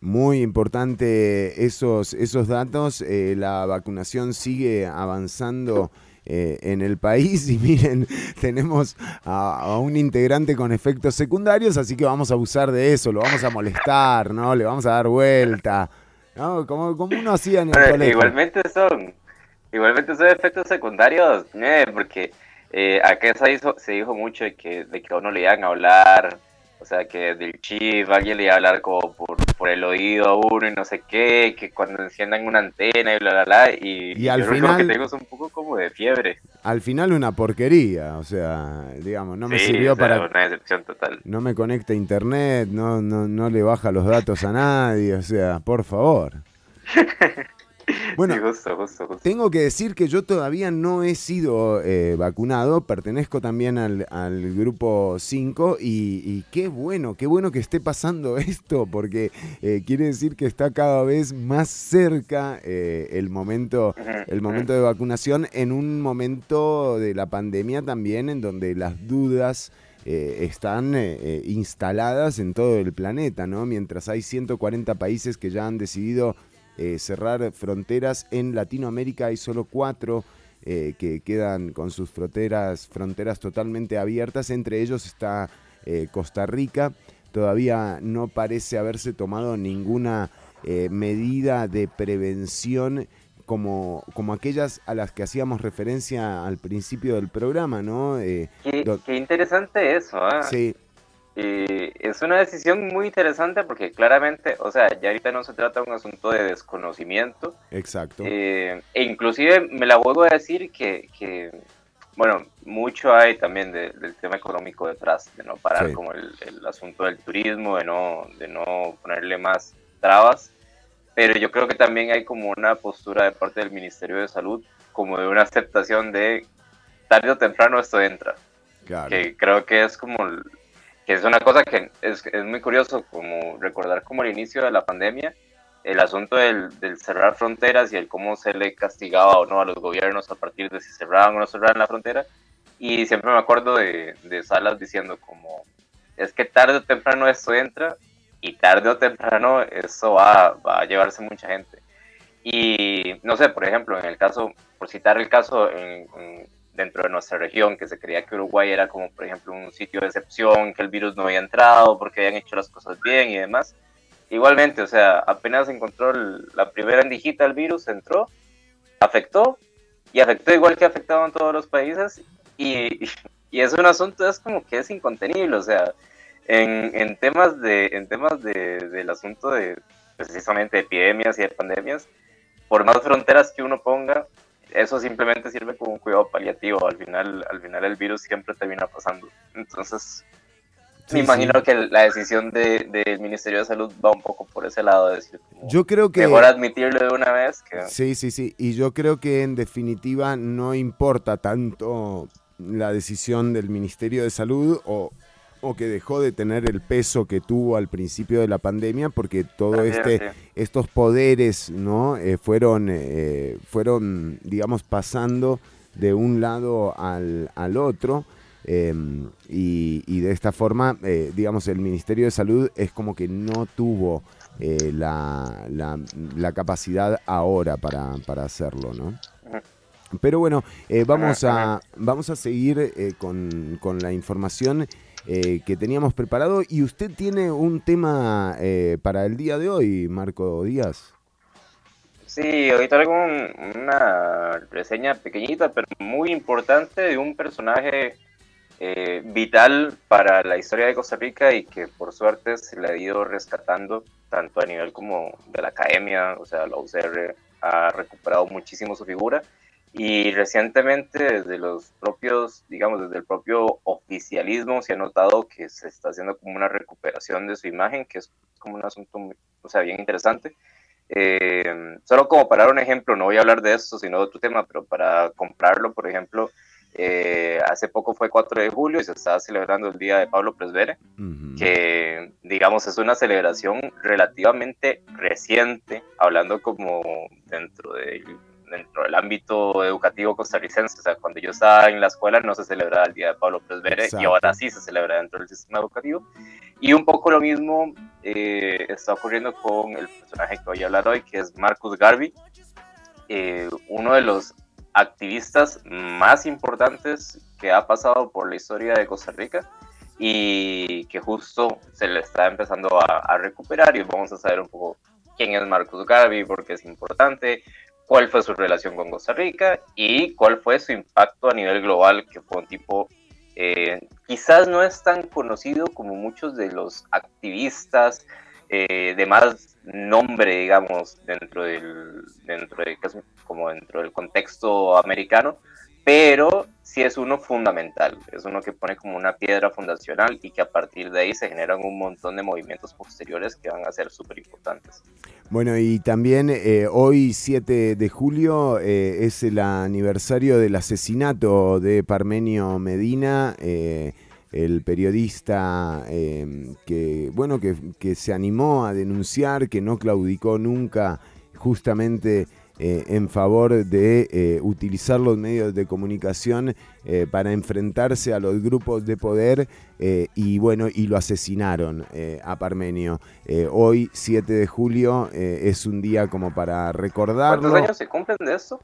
Muy importante esos, esos datos. eh, la vacunación sigue avanzando eh, en el país [LAUGHS] y miren, tenemos a, a un integrante con efectos secundarios, así que vamos a abusar de eso, lo vamos a molestar, ¿no? Le vamos a dar vuelta, ¿no? Como, como uno hacía en el colegio. igualmente son, igualmente son efectos secundarios, eh, porque eh, acá se, hizo, se dijo mucho de que, de que a uno le iban a hablar, o sea, que del chip, alguien le iba a hablar como por, por el oído a uno y no sé qué, que cuando enciendan una antena y bla, bla, bla, y, Y al yo final- que un poco como de fiebre. Al final una porquería, o sea, digamos, no me sirvió o sea, para... una decepción total. No me conecta a internet, no, no, no le baja los datos a nadie, o sea, por favor. [LAUGHS] [LAUGHS] Bueno, Sí, justo, justo, justo. Tengo que decir que yo todavía no he sido eh, vacunado, pertenezco también al, al grupo 5 y, y qué bueno, qué bueno que esté pasando [LAUGHS] esto, porque eh, quiere decir que está cada vez más cerca eh, el, momento, el momento de vacunación en un momento de la pandemia también en donde las dudas eh, están eh, eh, instaladas en todo el planeta, ¿no? Mientras hay 140 países que ya han decidido eh, cerrar fronteras. En Latinoamérica hay solo cuatro eh, que quedan con sus fronteras, fronteras totalmente abiertas. Entre ellos está eh, Costa Rica. Todavía no parece haberse tomado ninguna eh, medida de prevención como, como aquellas a las que hacíamos referencia al principio del programa, ¿no? Qué, interesante eso, sí, Eh, es una decisión muy interesante porque claramente, o sea, ya ahorita no se trata de un asunto de desconocimiento, exacto. eh, e inclusive me la vuelvo a decir que, que, bueno, mucho hay también de- del tema económico detrás, de no parar Sí. como el, el asunto del turismo, de no, de no ponerle más trabas, pero yo creo que también hay como una postura de parte del Ministerio de Salud, como de una aceptación de tarde o temprano esto entra claro. que creo que es como que es una cosa que es, es muy curioso como recordar como el inicio de la pandemia el asunto del, del cerrar fronteras y el cómo se le castigaba o no a los gobiernos a partir de si cerraban o no cerraban la frontera. Y siempre me acuerdo de, de Salas diciendo como es que tarde o temprano esto entra y tarde o temprano eso va, va a llevarse mucha gente y no sé, por ejemplo, en el caso, por citar el caso en- en- dentro de nuestra región, que se creía que Uruguay era como, por ejemplo, un sitio de excepción, que el virus no había entrado porque habían hecho las cosas bien y demás. Igualmente, o sea, apenas encontró el- la primera endijita del virus, entró, afectó, y afectó igual que afectado en todos los países, y, y es un asunto, es como que es incontenible, o sea, en, en temas de en temas de, del asunto de precisamente de epidemias y de pandemias, por más fronteras que uno ponga, eso simplemente sirve como un cuidado paliativo. Al final, al final el virus siempre termina pasando. Entonces, Sí, me imagino sí. que la decisión de- del Ministerio de Salud va un poco por ese lado, de decir, como, Yo creo que... mejor admitirlo de una vez que... Sí, sí, sí. Y yo creo que en definitiva no importa tanto la decisión del Ministerio de Salud o, o que dejó de tener el peso que tuvo al principio de la pandemia, porque todo También, este, sí. estos poderes, ¿no? Eh, fueron, eh, fueron, digamos, pasando de un lado al, al otro. eh, y, y de esta forma, eh, digamos, el Ministerio de Salud es como que no tuvo eh, la, la- la capacidad ahora para, para hacerlo, ¿no? Pero bueno, vamos, a, vamos a seguir con, con la información eh, que teníamos preparado y usted tiene un tema eh, para el día de hoy, Marco Díaz. Sí, hoy traigo un- una reseña pequeñita, pero muy importante de un personaje eh, vital para la historia de Costa Rica y que por suerte se le ha ido rescatando tanto a nivel como de la academia, o sea, la UCR ha recuperado muchísimo su figura y recientemente desde los propios, digamos, desde el propio oficialismo se ha notado que se está haciendo como una recuperación de su imagen, que es como un asunto, muy- o sea, bien interesante. Eh, solo como para dar un ejemplo, no voy a hablar de esto, sino de otro tema, pero para comprarlo, por ejemplo, eh, hace poco fue 4 de julio y se estaba celebrando el Día de Pablo Presbere, que digamos es una celebración relativamente reciente, hablando como dentro del, dentro del ámbito educativo costarricense, o sea, cuando yo estaba en la escuela no se celebraba el Día de Pablo Presbere y ahora sí se celebra dentro del sistema educativo. Y un poco lo mismo eh, está ocurriendo con el personaje que voy a hablar hoy, que es Marcus Garvey, eh, uno de los activistas más importantes que ha pasado por la historia de Costa Rica y que justo se le está empezando a, a recuperar y vamos a saber un poco quién es Marcus Garvey, por qué es importante, cuál fue su relación con Costa Rica y cuál fue su impacto a nivel global, que fue un tipo eh, quizás no es tan conocido como muchos de los activistas eh, de más nombre, digamos, dentro del, dentro de, como dentro del contexto americano, pero sí es uno fundamental, es uno que pone como una piedra fundacional y que a partir de ahí se generan un montón de movimientos posteriores que van a ser súper importantes. Bueno, y también eh, hoy 7 de julio eh, es el aniversario del asesinato de Parmenio Medina, eh, el periodista que, bueno, que, que se animó a denunciar, que no claudicó nunca justamente eh, en favor de eh, utilizar los medios de comunicación eh, para enfrentarse a los grupos de poder eh, y bueno, y lo asesinaron eh, a Parmenio. Eh, hoy, 7 de julio, eh, es un día como para recordarlo. ¿Cuántos años se cumplen de esto?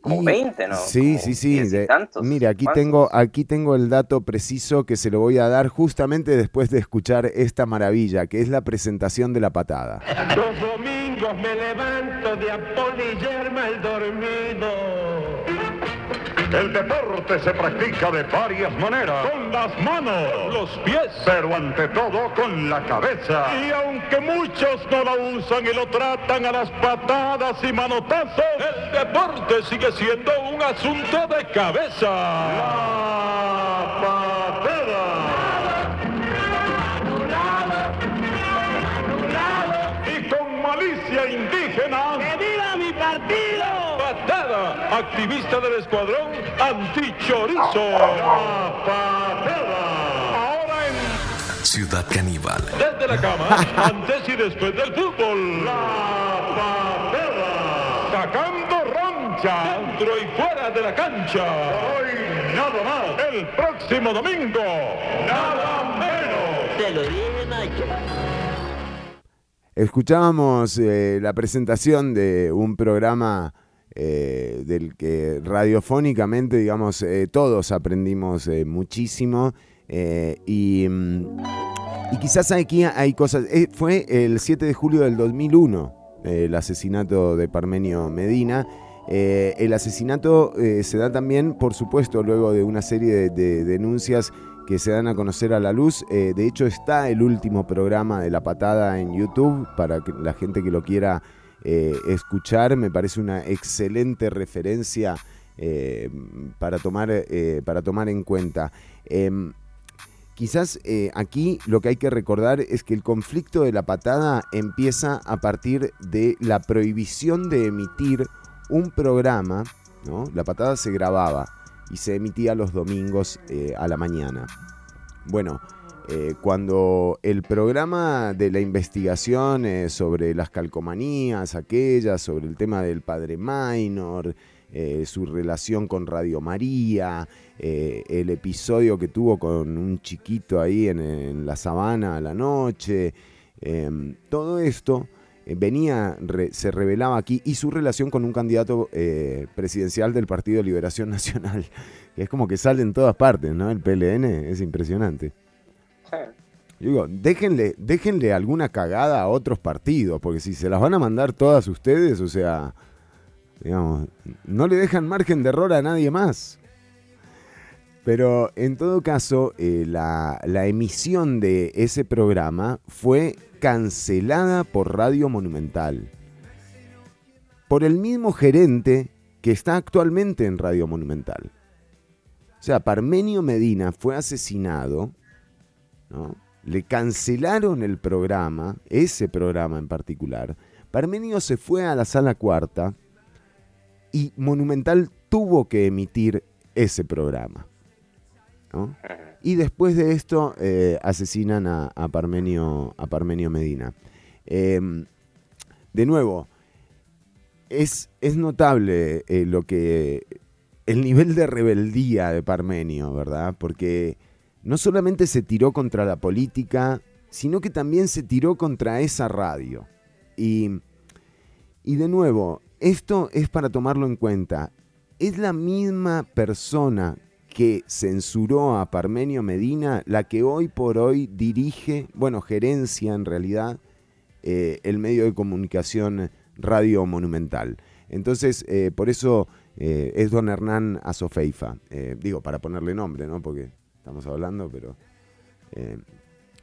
Como Y- 20, ¿no? Sí, Como sí, sí. 10 y de- mira, aquí ¿Cuántos? tengo, aquí tengo el dato preciso que se lo voy a dar justamente después de escuchar esta maravilla, que es la presentación de la patada. Domingos me levanto de apolillarme el dormido. El deporte se practica de varias maneras. Con las manos, los pies, pero ante todo con la cabeza. Y aunque muchos no la usan y lo tratan a las patadas y manotazos, el deporte sigue siendo un asunto de cabeza. La indígena. ¡Que viva mi partido! Patada, activista del escuadrón antichorizo. La patada. Ahora en Ciudad Caníbal. desde la cama, [LAUGHS] antes y después del fútbol. La patada. Sacando roncha, dentro y fuera de la cancha. Hoy nada más. El próximo domingo, nada menos. Te lo dije, Nacho. Escuchábamos eh, la presentación de un programa eh, del que radiofónicamente, digamos, eh, todos aprendimos muchísimo. y, mm, y quizás aquí hay cosas. fue el 7 de julio del 2001 eh, el asesinato de Parmenio Medina. El asesinato se da también, por supuesto, luego de una serie de denuncias que se dan a conocer a la luz. Eh, de hecho, está el último programa de La Patada en YouTube para que la gente que lo quiera eh, escuchar. Me parece una excelente referencia eh, para, tomar, para tomar en cuenta. Em, Quizás aquí lo que hay que recordar es que el conflicto de la patada empieza a partir de la prohibición de emitir un programa, ¿no? La patada se grababa y se emitía los domingos eh, a la mañana. Bueno, eh, cuando el programa de la investigación eh, sobre las calcomanías, aquellas, sobre el tema del padre minor, eh, su relación con Radio María, eh, el episodio que tuvo con un chiquito ahí en, en la sabana a la noche, todo esto venía, re- se revelaba aquí, y su relación con un candidato eh, presidencial del Partido de Liberación [LAUGHS] Nacional, que es como que sale en todas partes, ¿no? El PLN es impresionante. Yo digo, déjenle, déjenle alguna cagada a otros partidos, porque si se las van a mandar todas ustedes, o sea, digamos, no le dejan margen de error a nadie más. Pero en todo caso, eh, la, la emisión de ese programa fue cancelada por Radio Monumental. Por el mismo gerente que está actualmente en Radio Monumental. O sea, Parmenio Medina fue asesinado, ¿no? Le cancelaron el programa, ese programa en particular. Parmenio se fue a la sala cuarta y Monumental tuvo que emitir ese programa. ¿No? Y después de esto eh, asesinan a, a Parmenio, a Parmenio Medina. Em, de nuevo, es, es notable eh, lo que. el nivel de rebeldía de Parmenio, ¿verdad? Porque no solamente se tiró contra la política, sino que también se tiró contra esa radio. Y, y de nuevo, esto es para tomarlo en cuenta. Es la misma persona que censuró a Parmenio Medina la que hoy por hoy dirige, bueno, gerencia en realidad, eh, el medio de comunicación Radio Monumental. Entonces, eh, por eso eh, es don Hernán Azofeifa. Digo, para ponerle nombre, ¿no? Porque estamos hablando, pero...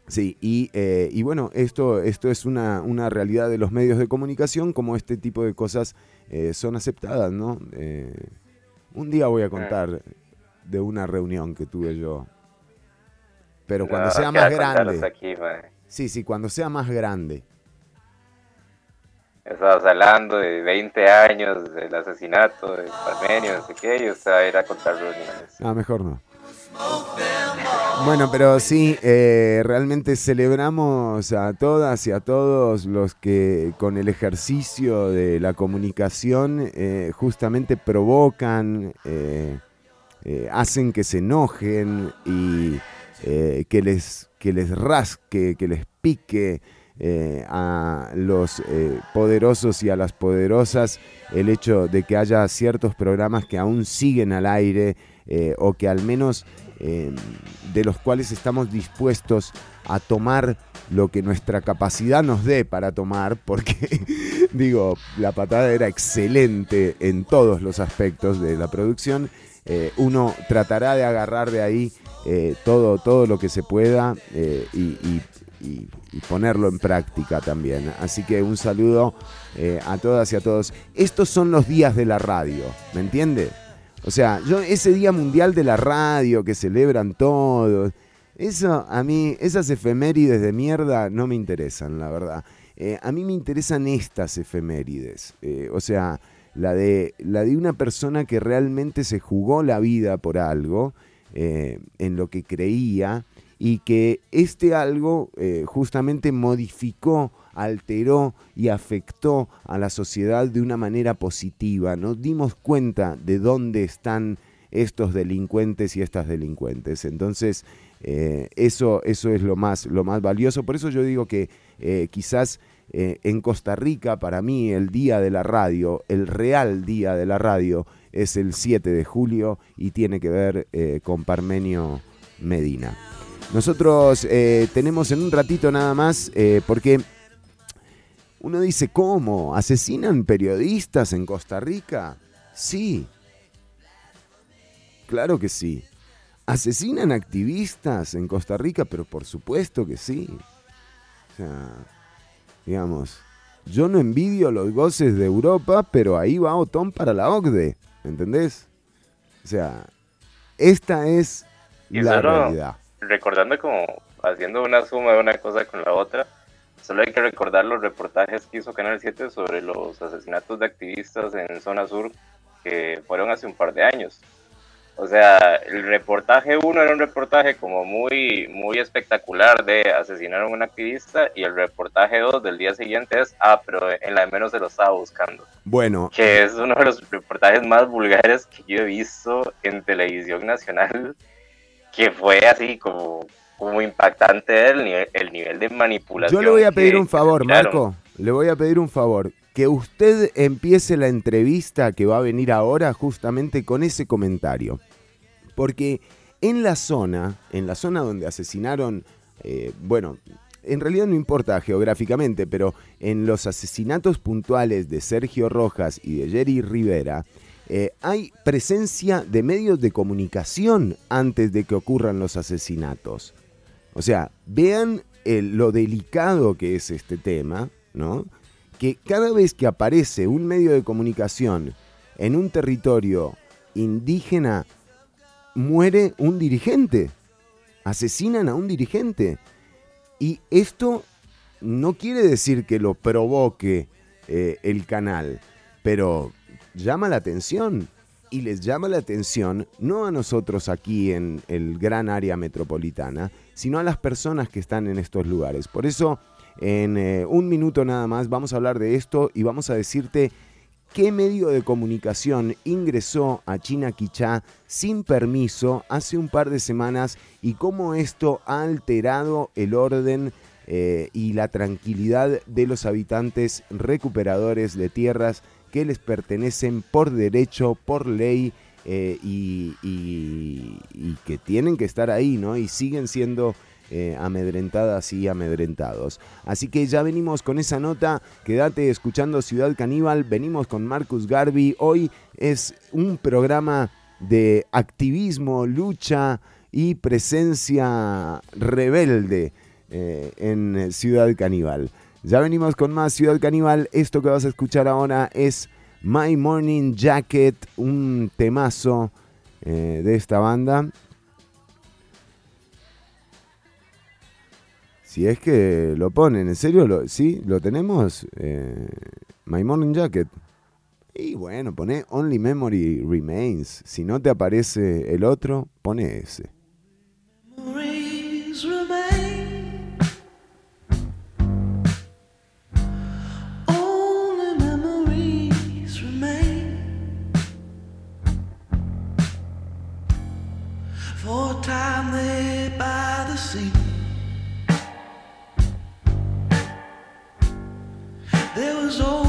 sí, y, y bueno, esto, esto es una, una realidad de los medios de comunicación, como este tipo de cosas son aceptadas, ¿no? Un día voy a contar de una reunión que tuve yo. Pero cuando No, sea más grande. aquí. Sí, sí, cuando sea más grande. Estabas hablando de 20 años del asesinato de Parmenio, no sé qué, y usted va a ir a contar reuniones. Ah, mejor no. Bueno, pero sí, eh, realmente celebramos a todas y a todos los que con el ejercicio de la comunicación eh, justamente provocan, eh, eh, hacen que se enojen y eh, que, les, que les rasque, que les pique eh, a los poderosos y a las poderosas el hecho de que haya ciertos programas que aún siguen al aire o que al menos de los cuales estamos dispuestos a tomar lo que nuestra capacidad nos dé para tomar, porque [LAUGHS] digo, la patada era excelente en todos los aspectos de la producción. Eh, uno tratará de agarrar de ahí eh, todo, todo lo que se pueda eh, y, ponerlo en práctica también. Así que un saludo a todas y a todos. Estos son los días de la radio, ¿me entiende? O sea, yo ese Día Mundial de la Radio que celebran todos, eso a mí, esas efemérides de mierda no me interesan, la verdad. A mí me interesan estas efemérides. o sea, la de, la de una persona que realmente se jugó la vida por algo, eh, en lo que creía, y que este algo eh, justamente modificó, alteró y afectó a la sociedad de una manera positiva. Nos dimos cuenta de dónde están estos delincuentes y estas delincuentes. Entonces, eh, eso, eso es lo más, lo más valioso. Por eso yo digo que quizás eh, en Costa Rica, para mí, el día de la radio, el real día de la radio, es el 7 de julio y tiene que ver eh, con Parmenio Medina. Nosotros eh, tenemos en un ratito nada más, porque uno dice, ¿cómo? ¿Asesinan periodistas en Costa Rica? Sí. Claro que sí. ¿Asesinan activistas en Costa Rica? Pero por supuesto que sí. O sea, digamos, yo no envidio los goces de Europa, pero ahí va Otón para la OCDE, ¿entendés? O sea, esta es Y la solo realidad. recordando como haciendo una suma de una cosa con la otra, solo hay que recordar los reportajes que hizo Canal 7 sobre los asesinatos de activistas en zona sur que fueron hace un par de años. O sea, el reportaje uno era un reportaje como muy, muy espectacular de asesinaron a un activista y el reportaje 2 del día siguiente es, ah, pero en la de menos se lo estaba buscando. Bueno, Que es uno de los reportajes más vulgares que yo he visto en televisión nacional, que fue así como, como impactante el nivel, el nivel de manipulación. yo le voy a pedir que- un favor. Marco. Le voy a pedir un favor. Que usted empiece la entrevista que va a venir ahora justamente con ese comentario. Porque en la zona, en la zona donde asesinaron, eh, bueno, en realidad no importa geográficamente, pero en los asesinatos puntuales de Sergio Rojas y de Jerry Rivera, eh, hay presencia de medios de comunicación antes de que ocurran los asesinatos. O sea, vean el- lo delicado que es este tema, ¿no? Que cada vez que aparece un medio de comunicación en un territorio indígena, muere un dirigente. Asesinan a un dirigente. Y esto no quiere decir que lo provoque eh, el canal, pero llama la atención. Y les llama la atención no a nosotros aquí en el gran área metropolitana, sino a las personas que están en estos lugares. Por eso, en eh, un minuto nada más, vamos a hablar de esto y vamos a decirte qué medio de comunicación ingresó a China Quichá sin permiso hace un par de semanas y cómo esto ha alterado el orden eh, y la tranquilidad de los habitantes recuperadores de tierras que les pertenecen por derecho, por ley eh, y, y- y que tienen que estar ahí, ¿no? Y siguen siendo eh, amedrentadas y amedrentados. Así que ya venimos con esa nota, quédate escuchando Ciudad Caníbal, venimos con Marcus Garvey, hoy es un programa de activismo, lucha y presencia rebelde eh, en Ciudad Caníbal. Ya venimos con más Ciudad Caníbal, esto que vas a escuchar ahora es My Morning Jacket, un temazo eh, de esta banda. Si es que lo ponen, ¿en serio? Lo, ¿Sí? ¿Lo tenemos? Eh, My Morning Jacket. Y bueno, pone Only Memory Remains. Si no te aparece el otro, pone ese. For time there by the sea. There was only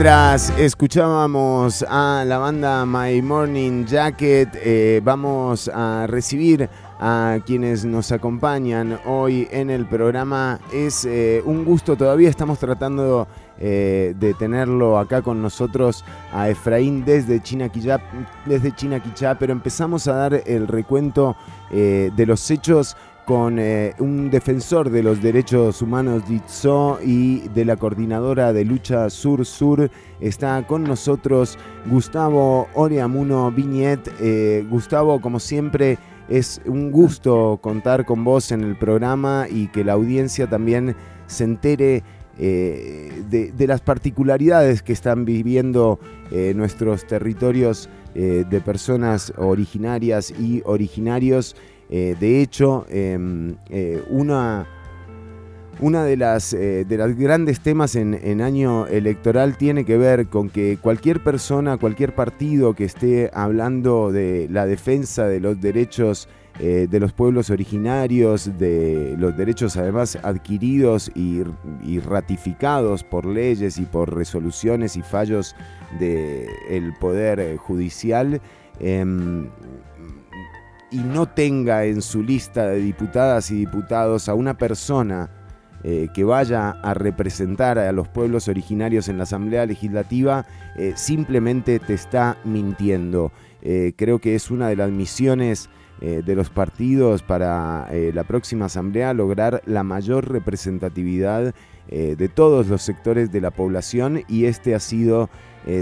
Mientras escuchábamos a la banda My Morning Jacket, eh, vamos a recibir a quienes nos acompañan hoy en el programa. Es eh, un gusto, todavía estamos tratando eh, de tenerlo acá con nosotros a Efraín desde Chinaquillá, desde Chinaquillá, pero empezamos a dar el recuento de los hechos con eh, un defensor de los derechos humanos de ITSO y de la coordinadora de lucha Sur-Sur. Está con nosotros Gustavo Oreamuno Viñet. Eh, Gustavo, como siempre, es un gusto contar con vos en el programa y que la audiencia también se entere eh, de, las particularidades que están viviendo nuestros territorios de personas originarias y originarios. Eh, de hecho, em, eh, una, una de las, eh, de grandes temas en, año electoral tiene que ver con que cualquier persona, cualquier partido que esté hablando de la defensa de los derechos de los pueblos originarios, de los derechos además adquiridos y, ratificados por leyes y por resoluciones y fallos del poder judicial, em, y no tenga en su lista de diputadas y diputados a una persona eh, que vaya a representar a los pueblos originarios en la Asamblea Legislativa, eh, simplemente te está mintiendo. Eh, creo que es una de las misiones de los partidos para la próxima Asamblea lograr la mayor representatividad de todos los sectores de la población y este ha sido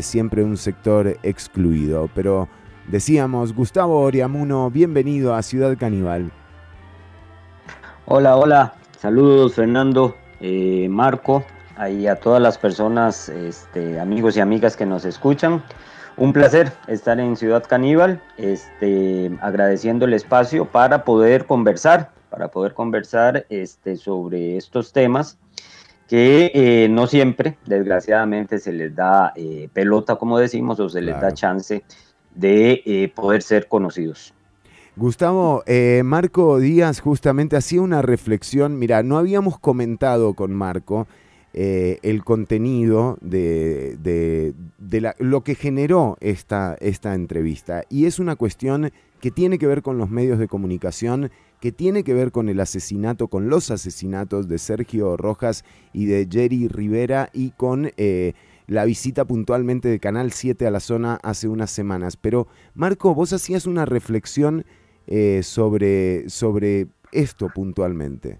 siempre un sector excluido. Pero decíamos, Gustavo Oriamuno, bienvenido a Ciudad Caníbal. Hola, hola, saludos Fernando, eh, Marco, y a todas las personas, este, amigos y amigas que nos escuchan. Un placer estar en Ciudad Caníbal, este, agradeciendo el espacio para poder conversar, para poder conversar este, sobre estos temas que eh, no siempre, desgraciadamente, se les da eh, pelota, como decimos, o se les da chance de eh, poder ser conocidos. Gustavo, eh, Marco Díaz justamente hacía una reflexión, mira, no habíamos comentado con Marco eh, el contenido de, de- de la- lo que generó esta, esta entrevista y es una cuestión que tiene que ver con los medios de comunicación, que tiene que ver con el asesinato, con los asesinatos de Sergio Rojas y de Jerry Rivera y con... la visita puntualmente de Canal 7 a la zona hace unas semanas. Pero, Marco, vos hacías una reflexión eh, sobre, sobre esto puntualmente.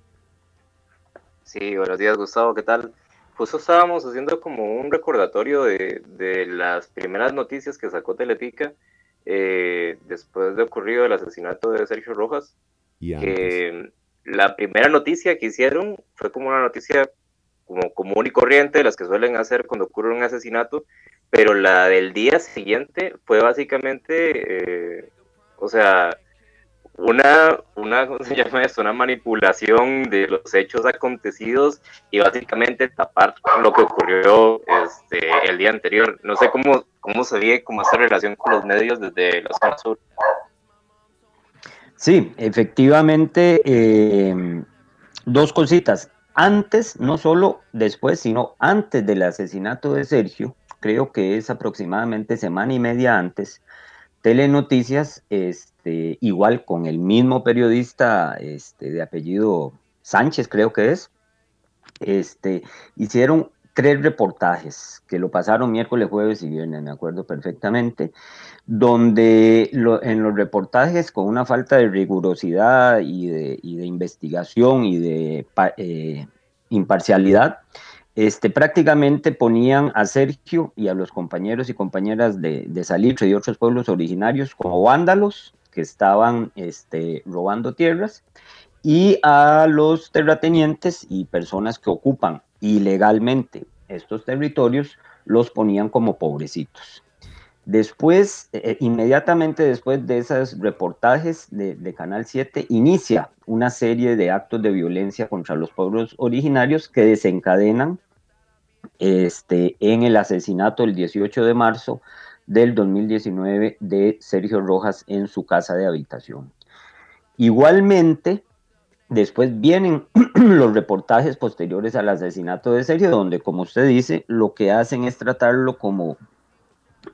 Sí, buenos días Gustavo, ¿qué tal? Justo estábamos haciendo como un recordatorio de, de las primeras noticias que sacó Teletica eh, después de ocurrido el asesinato de Sergio Rojas. Y que la primera noticia que hicieron fue como una noticia como común y corriente de las que suelen hacer cuando ocurre un asesinato, pero la del día siguiente fue básicamente, eh, o sea, una, una, [LAUGHS] ¿cómo se llama esto? Una manipulación de los hechos acontecidos y básicamente tapar lo que ocurrió este, el día anterior. No sé cómo, cómo se ve como esta relación con los medios desde la zona sur. Sí, efectivamente, eh, dos cositas. Antes, no solo después, sino antes del asesinato de Sergio, creo que es aproximadamente semana y media antes, Telenoticias, este, igual con el mismo periodista este, de apellido Sánchez, creo que es, este, hicieron tres reportajes que lo pasaron miércoles, jueves y viernes, me acuerdo perfectamente, donde en los reportajes con una falta de rigurosidad y de, investigación y de eh, imparcialidad, este, prácticamente ponían a Sergio y a los compañeros y compañeras de, de Salitre y otros pueblos originarios como vándalos que estaban este, robando tierras y a los terratenientes y personas que ocupan ilegalmente estos territorios los ponían como pobrecitos. Después, eh, inmediatamente después de esos reportajes de, de Canal 7, inicia una serie de actos de violencia contra los pueblos originarios que desencadenan este, en el asesinato el 18 de marzo del 2019 de Sergio Rojas en su casa de habitación. Igualmente, después vienen [CLEARS THROAT] los reportajes posteriores al asesinato de Sergio, donde, como usted dice, lo que hacen es tratarlo como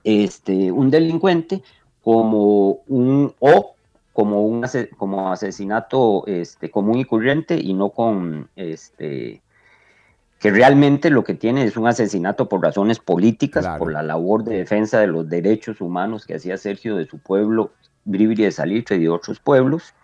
este, un delincuente, como un o como un como asesinato este, común y corriente y no con este que realmente lo que tiene es un asesinato por razones políticas, por la labor de defensa de los derechos humanos que hacía Sergio de su pueblo, Bribri de Salitre y de otros pueblos.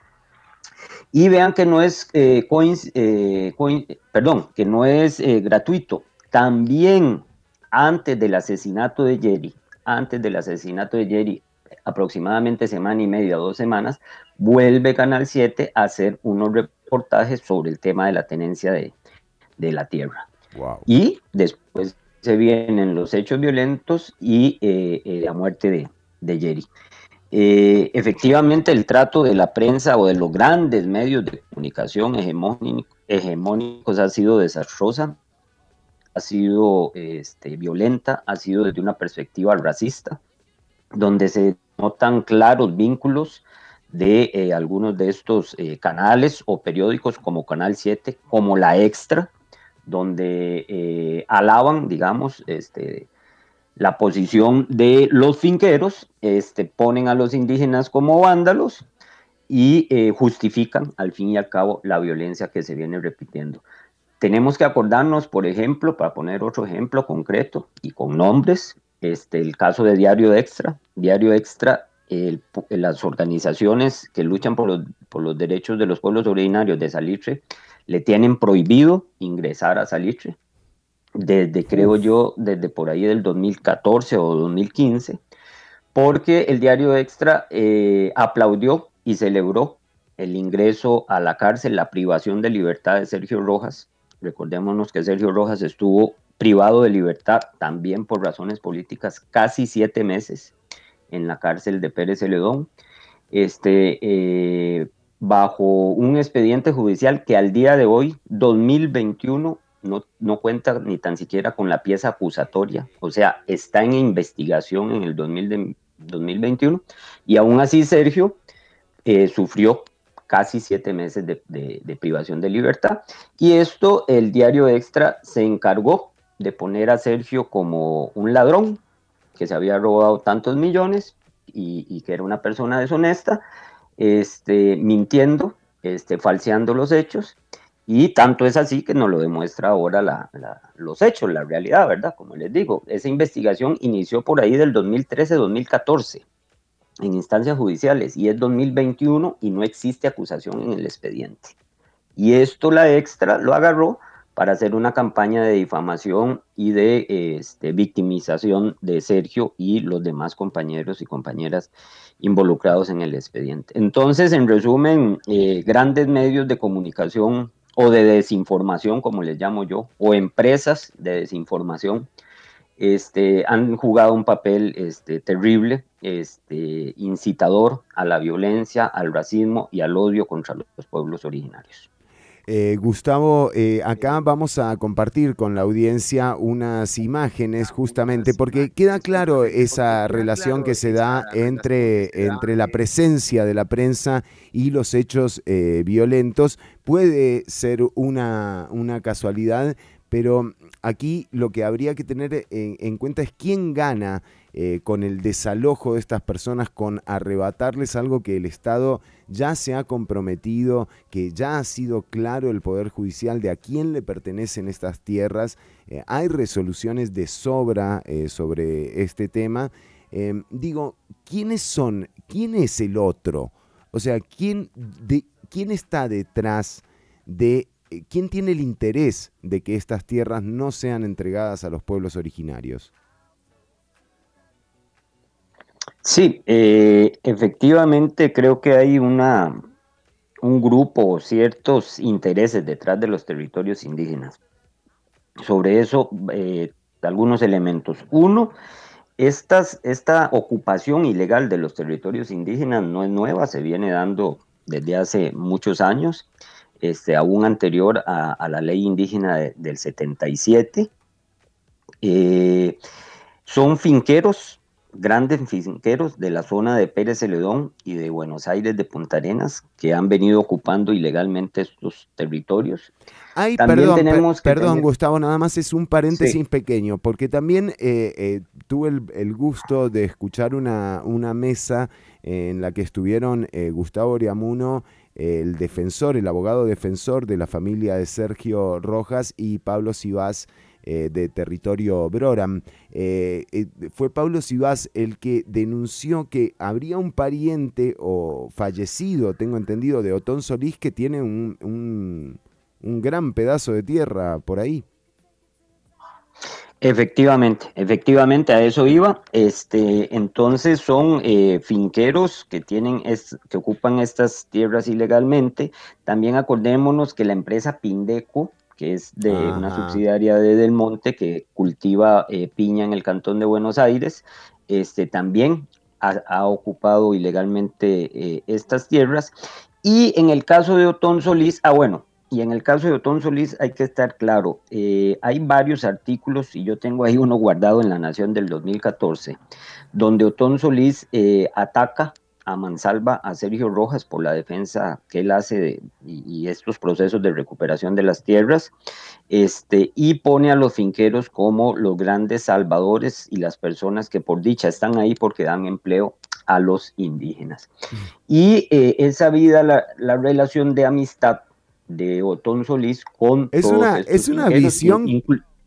Y vean que no es, eh, coinc- eh, coin- perdón, que no es eh, gratuito. También antes del asesinato de Jerry, antes del asesinato de Jerry, aproximadamente semana y media, dos semanas, vuelve Canal 7 a hacer unos reportajes sobre el tema de la tenencia de, de la tierra. Y después se vienen los hechos violentos y eh, eh, la muerte de, de Jerry. Eh, efectivamente, el trato de la prensa o de los grandes medios de comunicación hegemónico- hegemónicos ha sido desastrosa, ha sido este, violenta, ha sido desde una perspectiva racista, donde se notan claros vínculos de eh, algunos de estos eh, canales o periódicos como Canal 7, como La Extra, donde eh, alaban, digamos, este, la posición de los finqueros, este, ponen a los indígenas como vándalos y eh, justifican al fin y al cabo la violencia que se viene repitiendo. Tenemos que acordarnos, por ejemplo, para poner otro ejemplo concreto y con nombres, este, el caso de Diario Extra. Diario Extra, el las organizaciones que luchan por los derechos de los pueblos originarios de Salitre le tienen prohibido ingresar a Salitre desde, creo yo, desde por ahí del 2014 o 2015, porque el diario Extra eh, aplaudió y celebró el ingreso a la cárcel, la privación de libertad de Sergio Rojas. Recordémonos que Sergio Rojas estuvo privado de libertad también por razones políticas casi siete meses en la cárcel de Pérez Celedón, este, eh, bajo un expediente judicial que al día de hoy, 2021, no, no cuenta ni tan siquiera con la pieza acusatoria, o sea, está en investigación en el 2000 de- 2021, y aún así Sergio eh, sufrió casi siete meses de, privación de libertad, y esto el diario Extra se encargó de poner a Sergio como un ladrón que se había robado tantos millones y, y que era una persona deshonesta, este, mintiendo, este, falseando los hechos, y tanto es así que nos lo demuestra ahora los hechos, la realidad, ¿verdad? Como les digo, esa investigación inició por ahí del 2013-2014 en instancias judiciales y es 2021 y no existe acusación en el expediente. Y esto la extra lo agarró para hacer una campaña de difamación y de este, victimización de Sergio y los demás compañeros y compañeras involucrados en el expediente. Entonces, en resumen, eh, grandes medios de comunicación o de desinformación, como les llamo yo, o empresas de desinformación, este, han jugado un papel este, terrible, este, incitador a la violencia, al racismo y al odio contra los pueblos originarios. Eh, Gustavo, eh, acá vamos a compartir con la audiencia unas imágenes justamente porque queda claro esa relación que se da entre, entre la presencia de la prensa y los hechos eh, violentos. Puede ser una, una casualidad, pero aquí lo que habría que tener en, en cuenta es quién gana eh, con el desalojo de estas personas, con arrebatarles algo que el Estado ya se ha comprometido, que ya ha sido claro el Poder Judicial de a quién le pertenecen estas tierras. Eh, hay resoluciones de sobra eh, sobre este tema. Eh, digo, ¿quiénes son? ¿Quién es el otro? O sea, ¿quién, de, quién está detrás de... eh, ¿Quién tiene el interés de que estas tierras no sean entregadas a los pueblos originarios? Sí, eh, efectivamente creo que hay una, un grupo o ciertos intereses detrás de los territorios indígenas. Sobre eso, eh, algunos elementos. Uno, estas, esta ocupación ilegal de los territorios indígenas no es nueva, se viene dando desde hace muchos años, este, aún anterior a, la ley indígena de- del 77. Eh, son finqueros grandes finqueros de la zona de Pérez Celedón y de Buenos Aires de Punta Arenas que han venido ocupando ilegalmente estos territorios. Ay, También perdón, per- perdón tener- Gustavo, nada más es un paréntesis Sí. pequeño, porque también eh, eh, tuve el, el gusto de escuchar una, una mesa en la que estuvieron eh, Gustavo Oriamuno, el defensor, el abogado defensor de la familia de Sergio Rojas y Pablo Sibás eh, de territorio Broram. Eh, eh, fue Pablo Sibás el que denunció que habría un pariente o fallecido, tengo entendido, de Otón Solís que tiene un, un- gran pedazo de tierra por ahí. Efectivamente, efectivamente a eso iba. Este, entonces son finqueros que tienen es- que ocupan estas tierras ilegalmente. También acordémonos que la empresa Pindeco, que es de una subsidiaria de Del Monte que cultiva eh, piña en el cantón de Buenos Aires, este, también ha, ha ocupado ilegalmente eh, estas tierras. Y en el caso de Otón Solís, ah, bueno, y en el caso de Otón Solís hay que estar claro, eh, hay varios artículos, y yo tengo ahí uno guardado en La Nación del 2014, donde Otón Solís ataca a Mansalva, a Sergio Rojas por la defensa que él hace de- y, y estos procesos de recuperación de las tierras, este, y pone a los finqueros como los grandes salvadores y las personas que por dicha están ahí porque dan empleo a los indígenas. Y eh, es sabida la, la relación de amistad de Otón Solís con Es todos una, estos es una visión.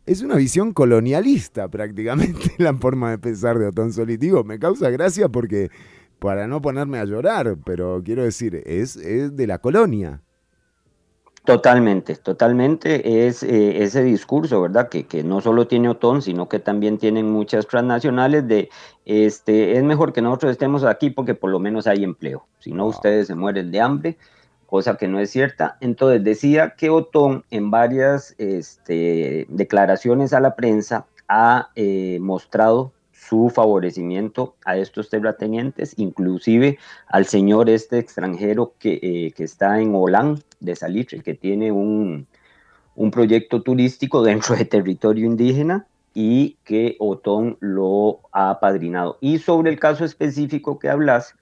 Es una visión colonialista prácticamente [LAUGHS] la forma de pensar de Otón Solís. Digo, me causa gracia porque, para no ponerme a llorar, pero quiero decir, es, es de la colonia. Totalmente, totalmente es eh, ese discurso, ¿verdad? Que, que no solo tiene Otón, sino que también tienen muchas transnacionales de, este, es mejor que nosotros estemos aquí porque por lo menos hay empleo, si no ustedes se mueren de hambre, cosa que no es cierta. Entonces decía que Otón en varias este, declaraciones a la prensa ha eh, mostrado su favorecimiento a estos terratenientes, inclusive al señor este extranjero que, eh, que está en Holán de Salitre, que tiene un, un proyecto turístico dentro de territorio indígena y que Otón lo ha apadrinado. Y sobre el caso específico que hablas,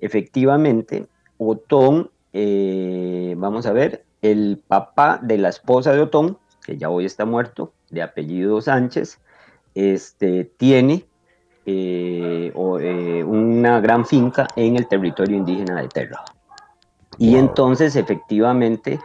efectivamente, Otón, eh, vamos a ver, el papá de la esposa de Otón, que ya hoy está muerto, de apellido Sánchez, este, tiene eh, o, eh, una gran finca en el territorio indígena de Terra. Y entonces, efectivamente,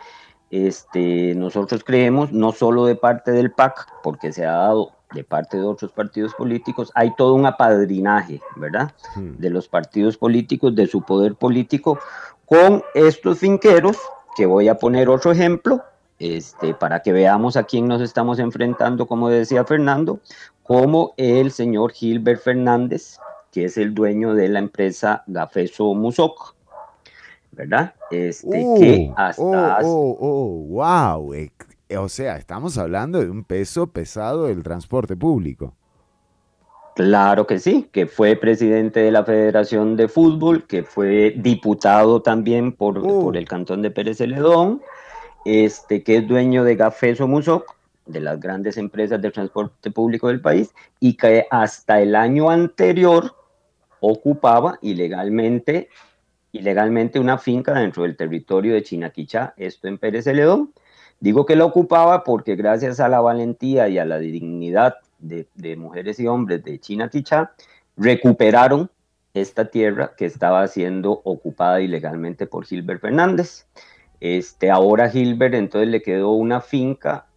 este, nosotros creemos, no solo de parte del PAC, porque se ha dado de parte de otros partidos políticos, hay todo un apadrinaje, ¿verdad? De los partidos políticos, de su poder político, con estos finqueros, que voy a poner otro ejemplo, este, para que veamos a quién nos estamos enfrentando, como decía Fernando, como el señor Gilbert Fernández, que es el dueño de la empresa Gafeso Musoc, ¿verdad? Este, Uh, que hasta oh, oh, oh, wow. eh, O sea, estamos hablando de un peso pesado del transporte público. Claro que sí, que fue presidente de la Federación de Fútbol, que fue diputado también por, por el cantón de Pérez Celedón, este, que es dueño de Gafeso Musoc, de las grandes empresas de transporte público del país, y que hasta el año anterior ocupaba ilegalmente, ilegalmente una finca dentro del territorio de Chinaquichá, esto en Pérez Celedón. Digo que la ocupaba porque gracias a la valentía y a la dignidad de, de mujeres y hombres de Chinaquichá, recuperaron esta tierra que estaba siendo ocupada ilegalmente por Gilbert Fernández. Este, ahora Gilbert entonces le quedó una finca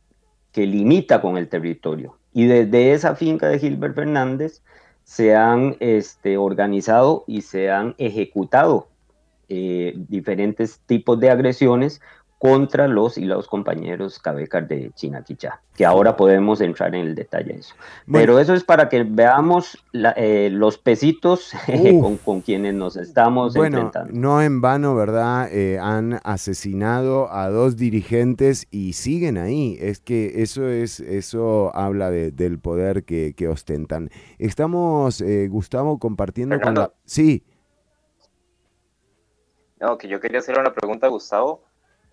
que limita con el territorio. Y desde esa finca de Gilbert Fernández se han este, organizado y se han ejecutado eh, diferentes tipos de agresiones contra los y los compañeros cabecas de Chinaquichá, que ahora podemos entrar en el detalle de eso. Bueno. Pero eso es para que veamos la- eh, los pesitos [LAUGHS] Uf. con, con quienes nos estamos Bueno, enfrentando. no en vano, ¿verdad? Eh, han asesinado a dos dirigentes y siguen ahí. Es que eso es, eso habla de- del poder que, que ostentan. Estamos, eh, Gustavo, compartiendo con la. Fernando. Sí, No, que yo quería hacerle una pregunta a Gustavo,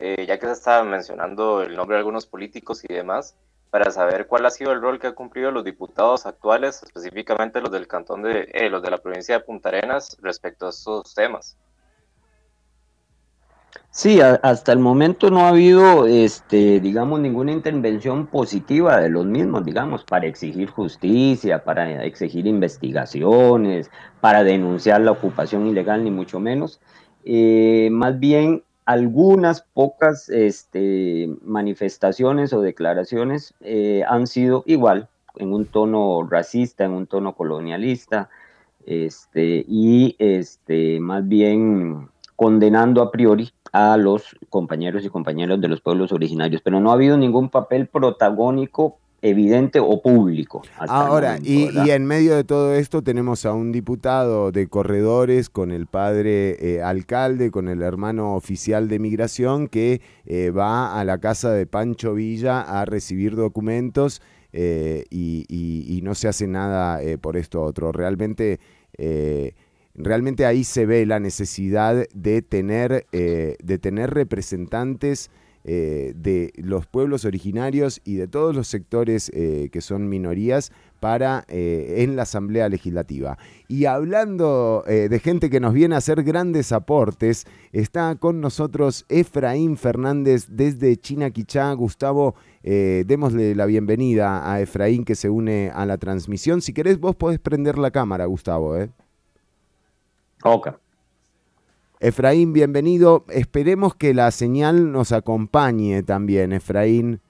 eh, ya que se estaba mencionando el nombre de algunos políticos y demás. para saber cuál ha sido el rol que han cumplido los diputados actuales, específicamente los del cantón de, eh, los de la provincia de Punta Arenas, respecto a estos temas. Sí, a- hasta el momento no ha habido, este, digamos, ninguna intervención positiva de los mismos, digamos, para exigir justicia, para exigir investigaciones, para denunciar la ocupación ilegal, ni mucho menos. Eh, más bien, algunas pocas este, manifestaciones o declaraciones eh, han sido igual, en un tono racista, en un tono colonialista, este, y este, más bien condenando a priori a los compañeros y compañeras de los pueblos originarios, pero no ha habido ningún papel protagónico evidente o público. Ahora, momento, y, y en medio de todo esto tenemos a un diputado de corredores con el padre eh, alcalde, con el hermano oficial de migración que eh, va a la casa de Pancho Villa a recibir documentos eh, y, y- y no se hace nada por esto otro. Realmente, realmente ahí se ve la necesidad de tener, de tener representantes eh, de los pueblos originarios y de todos los sectores eh, que son minorías para eh, en la Asamblea Legislativa. Y hablando eh, de gente que nos viene a hacer grandes aportes, está con nosotros Efraín Fernández desde Chinaquichá. Gustavo, démosle la bienvenida a Efraín que se une a la transmisión. Si querés, vos podés prender la cámara, Gustavo. Ok. Efraín, bienvenido. Esperemos que la señal nos acompañe también, Efraín.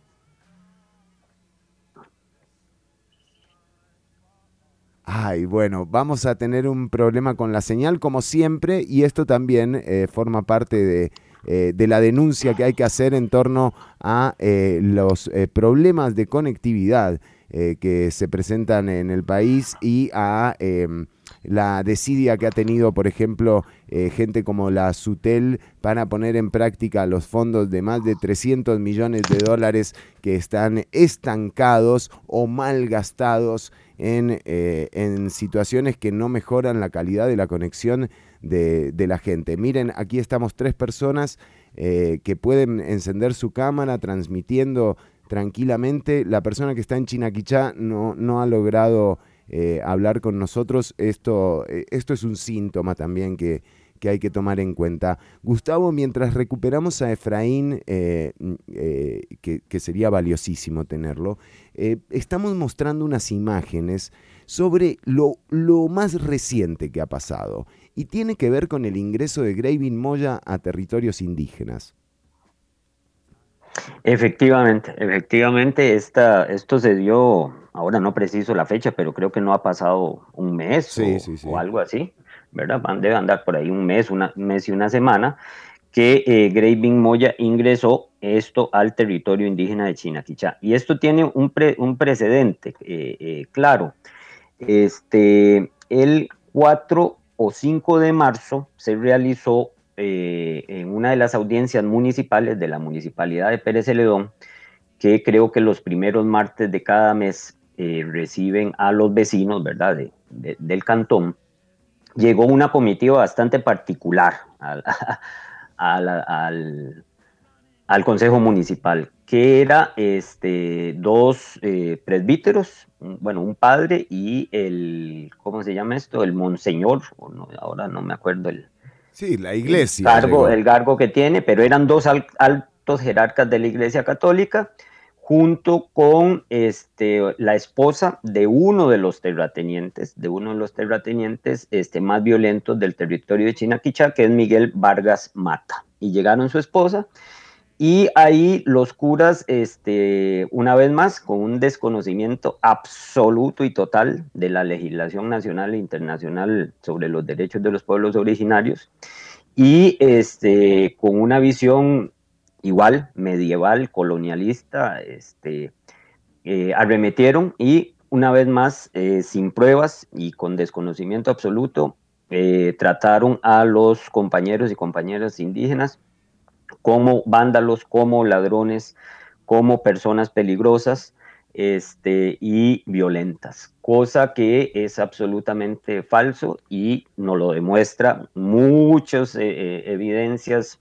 Ay, bueno, vamos a tener un problema con la señal como siempre y esto también eh, forma parte de, eh, de la denuncia que hay que hacer en torno a eh, los problemas de conectividad que se presentan en el país y a em, la desidia que ha tenido, por ejemplo, eh, gente como la Sutel para poner en práctica los fondos de más de 300 millones de dólares que están estancados o mal gastados en, eh, en situaciones que no mejoran la calidad de la conexión de, de la gente. Miren, aquí estamos tres personas eh, que pueden encender su cámara transmitiendo tranquilamente. La persona que está en Chinaquichá no, no ha logrado eh, hablar con nosotros. Esto, eh, esto es un síntoma también que, que hay que tomar en cuenta. Gustavo, mientras recuperamos a Efraín, eh, mm, que, sería valiosísimo tenerlo, estamos mostrando unas imágenes sobre lo, lo más reciente que ha pasado y tiene que ver con el ingreso de Gravin Moya a territorios indígenas. Efectivamente, efectivamente, esta, esto se dio, ahora no preciso la fecha, pero creo que no ha pasado un mes Sí, o, sí, sí. o algo así, ¿verdad? Van, debe andar por ahí un mes, una, un mes y una semana, que eh, Graving Moya ingresó esto al territorio indígena de Chinaquichá. Y esto tiene un, pre- un precedente eh, eh, claro. Este, el 4 o 5 de marzo se realizó eh, en una de las audiencias municipales de la municipalidad de Pérez Celedón, que creo que los primeros martes de cada mes eh, reciben a los vecinos, ¿verdad?, de- de- del cantón, llegó una comitiva bastante particular al, [LAUGHS] al, al- al Consejo Municipal, que era este, dos eh, presbíteros, bueno, un padre y el, ¿cómo se llama esto? El monseñor, o no, ahora no me acuerdo el, Sí, la iglesia. cargo, llegó. el cargo que tiene, pero eran dos al- altos jerarcas de la Iglesia Católica, junto con este, la esposa de uno de los terratenientes, de uno de los terratenientes este, más violentos del territorio de Chinaquichá, que es Miguel Vargas Mata. Y llegaron su esposa, y ahí los curas, este, una vez más, con un desconocimiento absoluto y total de la legislación nacional e internacional sobre los derechos de los pueblos originarios, y este, con una visión igual, medieval, colonialista, este, eh, arremetieron y una vez más, eh, sin pruebas y con desconocimiento absoluto, eh, trataron a los compañeros y compañeras indígenas como vándalos, como ladrones, como personas peligrosas este, y violentas, cosa que es absolutamente falso y nos lo demuestra. Muchas evidencias,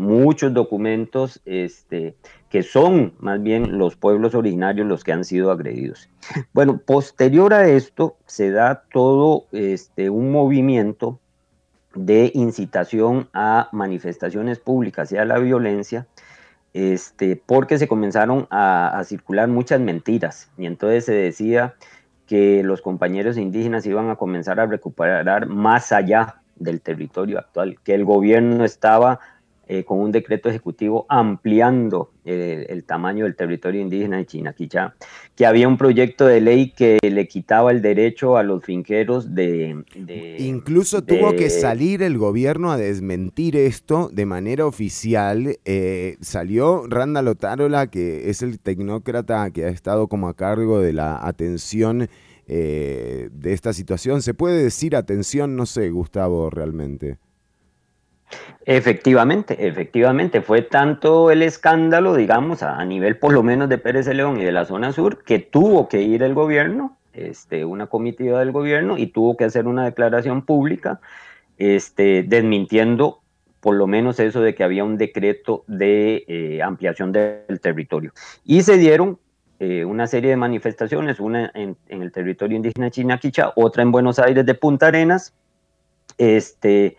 muchos documentos este, que son más bien los pueblos originarios los que han sido agredidos. Bueno, posterior a esto se da todo este, un movimiento de incitación a manifestaciones públicas y a la violencia, este, porque se comenzaron a, a circular muchas mentiras y entonces se decía que los compañeros indígenas iban a comenzar a recuperar más allá del territorio actual, que el gobierno estaba eh, con un decreto ejecutivo ampliando eh, el tamaño del territorio indígena de Chinaquichá, que había un proyecto de ley que le quitaba el derecho a los finqueros de... de- Incluso tuvo que salir el gobierno a desmentir esto de manera oficial. Eh, salió Randa Lotárola, que es el tecnócrata que ha estado como a cargo de la atención eh, de esta situación. ¿Se puede decir atención? No sé, Gustavo, realmente. Efectivamente, efectivamente, fue tanto el escándalo, digamos, a, nivel por lo menos de Pérez de León y de la zona sur, que tuvo que ir el gobierno, este, una comitiva del gobierno, y tuvo que hacer una declaración pública, este, desmintiendo por lo menos eso de que había un decreto de eh, ampliación del territorio. Y se dieron eh, una serie de manifestaciones, una en, en el territorio indígena Chinaquicha, otra en Buenos Aires de Punta Arenas, este,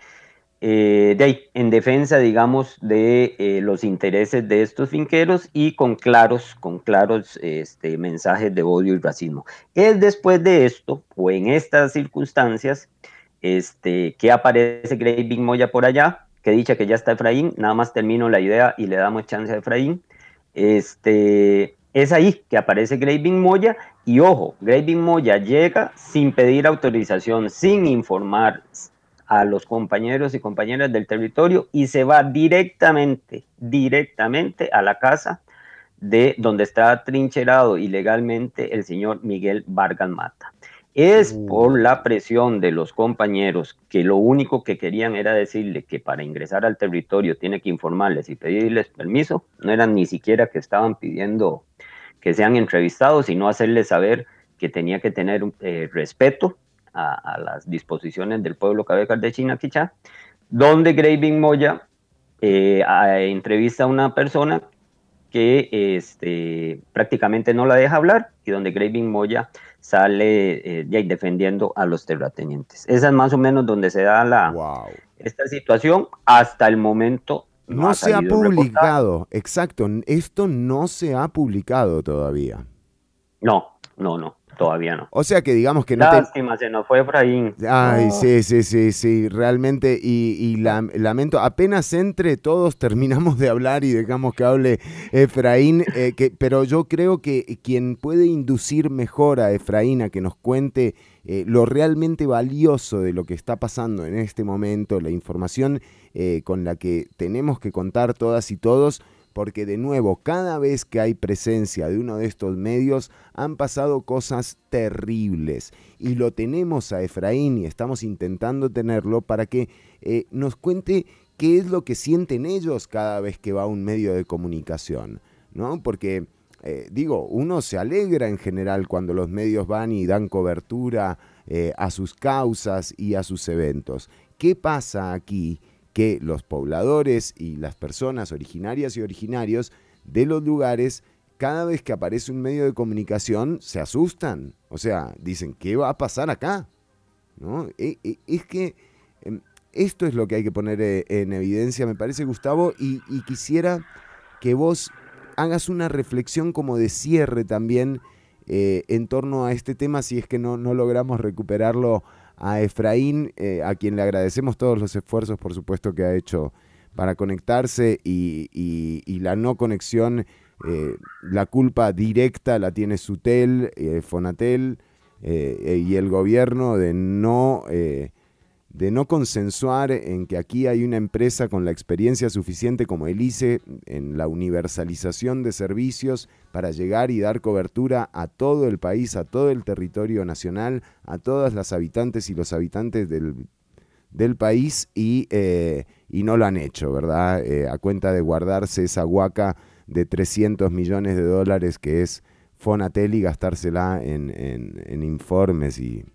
eh, de ahí, en defensa, digamos, de eh, los intereses de estos finqueros y con claros, con claros este, mensajes de odio y racismo. Es después de esto, o en estas circunstancias, este, que aparece Grey Big Moya por allá, que dicha que ya está Efraín, nada más termino la idea y le damos chance a Efraín. Este, es ahí que aparece Graving Moya y ojo, Graving Moya llega sin pedir autorización, sin informar a los compañeros y compañeras del territorio y se va directamente, directamente a la casa de donde está trincherado ilegalmente el señor Miguel Vargas Mata. Es por la presión de los compañeros que lo único que querían era decirle que para ingresar al territorio tiene que informarles y pedirles permiso. No eran ni siquiera que estaban pidiendo que sean entrevistados, sino hacerles saber que tenía que tener eh, respeto a, a, las disposiciones del pueblo Cabecar de Chinaquichá, donde Graving Moya eh, a, entrevista a una persona que este, prácticamente no la deja hablar y donde Graving Moya sale eh, defendiendo a los terratenientes. Esa es más o menos donde se da la, esta situación hasta el momento. No, ha se ha publicado, exacto. Esto no se ha publicado todavía. No, no, no, todavía no. O sea que digamos que no te... Lástima, se nos fue Efraín. Ay, No. sí, sí, sí, sí, realmente, y, y la- lamento, apenas entre todos [LAUGHS] terminamos de hablar y dejamos que hable Efraín, eh, que, pero yo creo que quien puede inducir mejor a Efraín a que nos cuente eh, lo realmente valioso de lo que está pasando en este momento, la información eh, con la que tenemos que contar todas y todos, porque de nuevo, cada vez que hay presencia de uno de estos medios, han pasado cosas terribles. Y lo tenemos a Efraín y estamos intentando tenerlo para que eh, nos cuente qué es lo que sienten ellos cada vez que va a un medio de comunicación, ¿no? Porque, eh, digo, uno se alegra en general cuando los medios van y dan cobertura eh, a sus causas y a sus eventos. ¿Qué pasa aquí? Que los pobladores y las personas originarias y originarios de los lugares, cada vez que aparece un medio de comunicación, se asustan. O sea, dicen, ¿qué va a pasar acá? ¿No? E- e- Es que em, esto es lo que hay que poner eh, en evidencia, me parece, Gustavo, y, quisiera que vos hagas una reflexión como de cierre también eh, en torno a este tema, si es que no, no logramos recuperarlo a Efraín, eh, a quien le agradecemos todos los esfuerzos, por supuesto, que ha hecho para conectarse y, y- la no conexión, eh, la culpa directa la tiene Sutel, eh, Fonatel y el gobierno de no, de no consensuar en que aquí hay una empresa con la experiencia suficiente como el ICE en la universalización de servicios para llegar y dar cobertura a todo el país, a todo el territorio nacional, a todas las habitantes y los habitantes del, del país y, eh, y no lo han hecho, ¿verdad? Eh, a cuenta de guardarse esa huaca de 300 millones de dólares que es Fonatel y gastársela en, en- en informes y,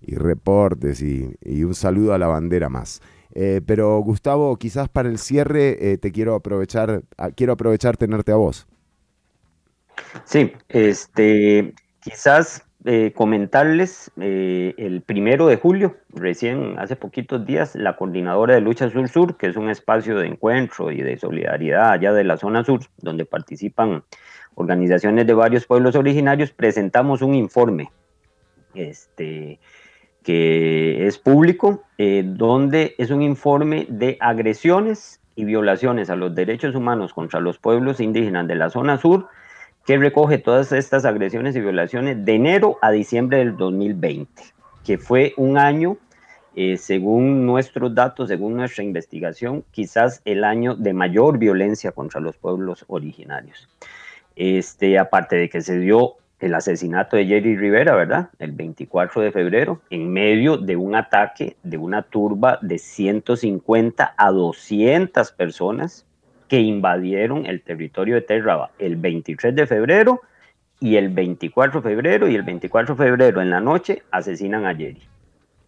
y reportes y, un saludo a la bandera más. Eh, pero Gustavo, quizás para el cierre eh, te quiero aprovechar, ah, quiero aprovechar tenerte a vos. Sí, este, quizás eh, comentarles eh, el primero de julio, recién hace poquitos días, la coordinadora de lucha sur-sur, que es un espacio de encuentro y de solidaridad allá de la zona sur, donde participan organizaciones de varios pueblos originarios, presentamos un informe este, que es público, eh, donde es un informe de agresiones y violaciones a los derechos humanos contra los pueblos indígenas de la zona sur, que recoge todas estas agresiones y violaciones de enero a diciembre del 2020, que fue un año, eh, según nuestros datos, según nuestra investigación, quizás el año de mayor violencia contra los pueblos originarios. Este, aparte de que se dio el asesinato de Jerry Rivera, ¿verdad? El 24 de febrero, en medio de un ataque de una turba de 150 a 200 personas que invadieron el territorio de Terraba el 23 de febrero y el 24 de febrero y el 24 de febrero en la noche asesinan a Jerry.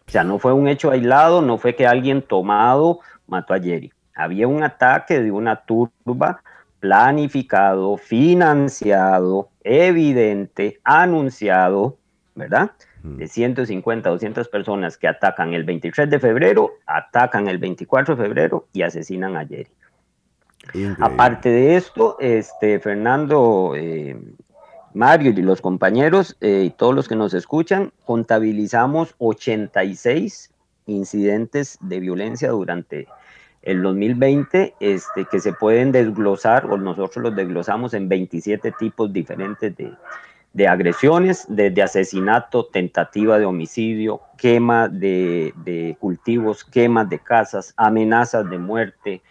O sea, no fue un hecho aislado, no fue que alguien tomado mató a Jerry. Había un ataque de una turba planificado, financiado, evidente, anunciado, ¿verdad? De 150, 200 personas que atacan el 23 de febrero, atacan el 24 de febrero y asesinan a Jerry. Aparte de esto, este, Fernando, eh, Mario y los compañeros eh, y todos los que nos escuchan, contabilizamos 86 incidentes de violencia durante el 2020 este, que se pueden desglosar o nosotros los desglosamos en 27 tipos diferentes de, de agresiones, desde asesinato, tentativa de homicidio, quema de, de cultivos, quemas de casas, amenazas de muerte,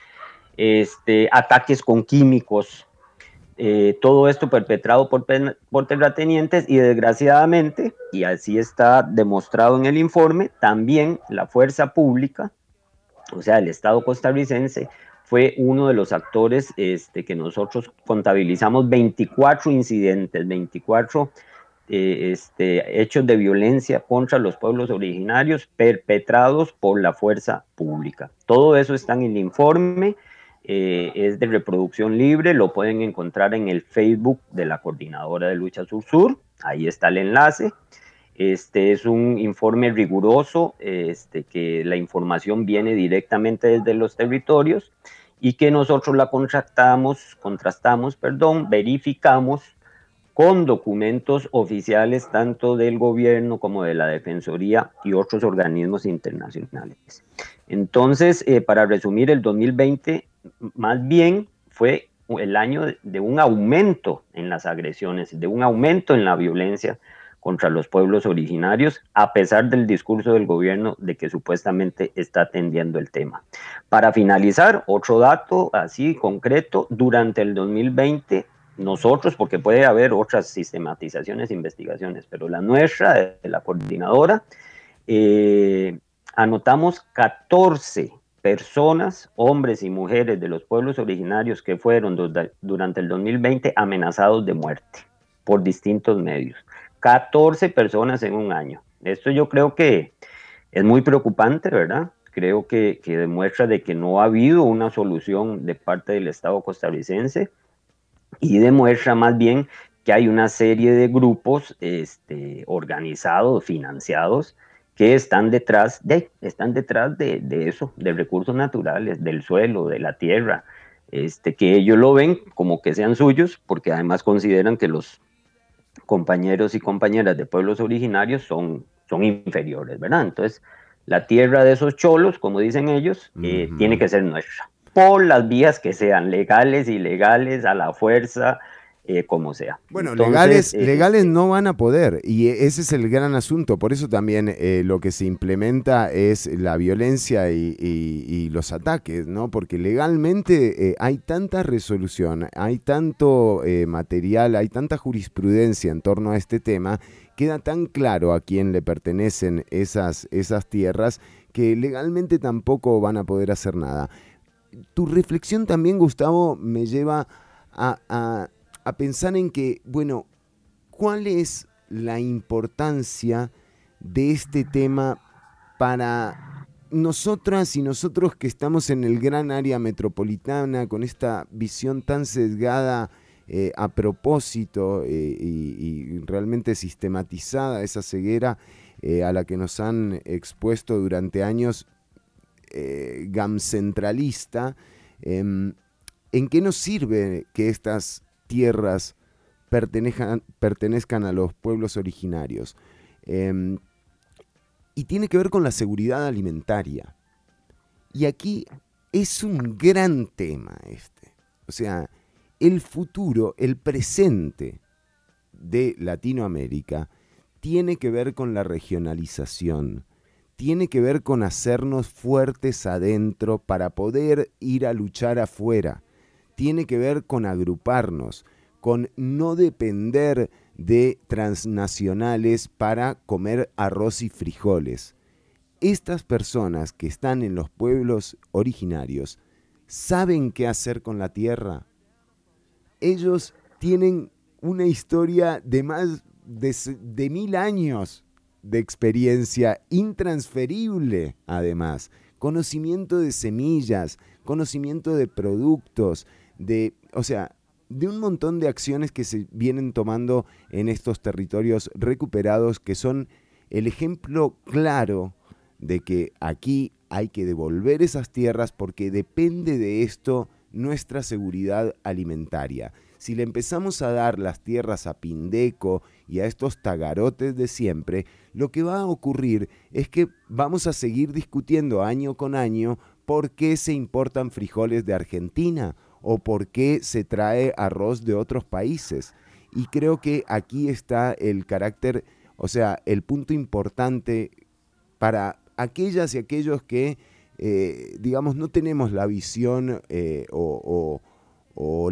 este, ataques con químicos, eh, todo esto perpetrado por, por terratenientes y desgraciadamente, y así está demostrado en el informe, también la fuerza pública, o sea, el Estado costarricense, fue uno de los actores este, que nosotros contabilizamos 24 incidentes, 24 eh, este, hechos de violencia contra los pueblos originarios perpetrados por la fuerza pública. Todo eso está en el informe, eh, es de reproducción libre, lo pueden encontrar en el Facebook de la Coordinadora de Lucha Sur-Sur, ahí está el enlace. Este es un informe riguroso, este, que la información viene directamente desde los territorios y que nosotros la contrastamos, perdón, verificamos con documentos oficiales tanto del gobierno como de la Defensoría y otros organismos internacionales. Entonces, eh, para resumir, el 2020 más bien fue el año de un aumento en las agresiones, de un aumento en la violencia contra los pueblos originarios, a pesar del discurso del gobierno de que supuestamente está atendiendo el tema. Para finalizar, otro dato así concreto, durante el 2020, nosotros, porque puede haber otras sistematizaciones investigaciones, pero la nuestra, de la coordinadora, eh, anotamos 14 personas, hombres y mujeres de los pueblos originarios que fueron du- durante el 2020 amenazados de muerte por distintos medios. 14 personas en un año. Esto yo creo que es muy preocupante, ¿verdad? Creo que, que demuestra de que no ha habido una solución de parte del Estado costarricense y demuestra más bien que hay una serie de grupos este, organizados, financiados, que están detrás de, están detrás de, de eso, de recursos naturales, del suelo, de la tierra, este, que ellos lo ven como que sean suyos, porque además consideran que los compañeros y compañeras de pueblos originarios son, son inferiores, ¿verdad? Entonces, la tierra de esos cholos, como dicen ellos, eh, tiene que ser nuestra, por las vías que sean, legales, ilegales, a la fuerza, eh, como sea. Bueno, Entonces, legales, eh, legales no van a poder y e- ese es el gran asunto. Por eso también eh, lo que se implementa es la violencia y, y- y los ataques, ¿no? Porque legalmente hay tanta resolución, hay tanto material, hay tanta jurisprudencia en torno a este tema, queda tan claro a quién le pertenecen esas, esas tierras que legalmente tampoco van a poder hacer nada. Tu reflexión también, Gustavo, me lleva a, a- a pensar en que, bueno, ¿cuál es la importancia de este tema para nosotras y nosotros que estamos en el gran área metropolitana con esta visión tan sesgada eh, a propósito eh, y, realmente sistematizada, esa ceguera eh, a la que nos han expuesto durante años eh, gamcentralista, em, ¿en qué nos sirve que estas tierras pertenezcan, pertenezcan a los pueblos originarios? Em, y tiene que ver con la seguridad alimentaria. Y aquí es un gran tema este. O sea, el futuro, el presente de Latinoamérica tiene que ver con la regionalización, tiene que ver con hacernos fuertes adentro para poder ir a luchar afuera, tiene que ver con agruparnos, con no depender de transnacionales para comer arroz y frijoles. Estas personas que están en los pueblos originarios saben qué hacer con la tierra. Ellos tienen una historia de más de, mil años de experiencia intransferible, además. Conocimiento de semillas, conocimiento de productos, de, o sea, de un montón de acciones que se vienen tomando en estos territorios recuperados que son el ejemplo claro de que aquí hay que devolver esas tierras porque depende de esto nuestra seguridad alimentaria. Si le empezamos a dar las tierras a Pindeco y a estos tagarotes de siempre, lo que va a ocurrir es que vamos a seguir discutiendo año con año por qué se importan frijoles de Argentina o por qué se trae arroz de otros países. Y creo que aquí está el carácter, o sea, el punto importante para aquellas y aquellos que, eh, digamos, no tenemos la visión eh, o,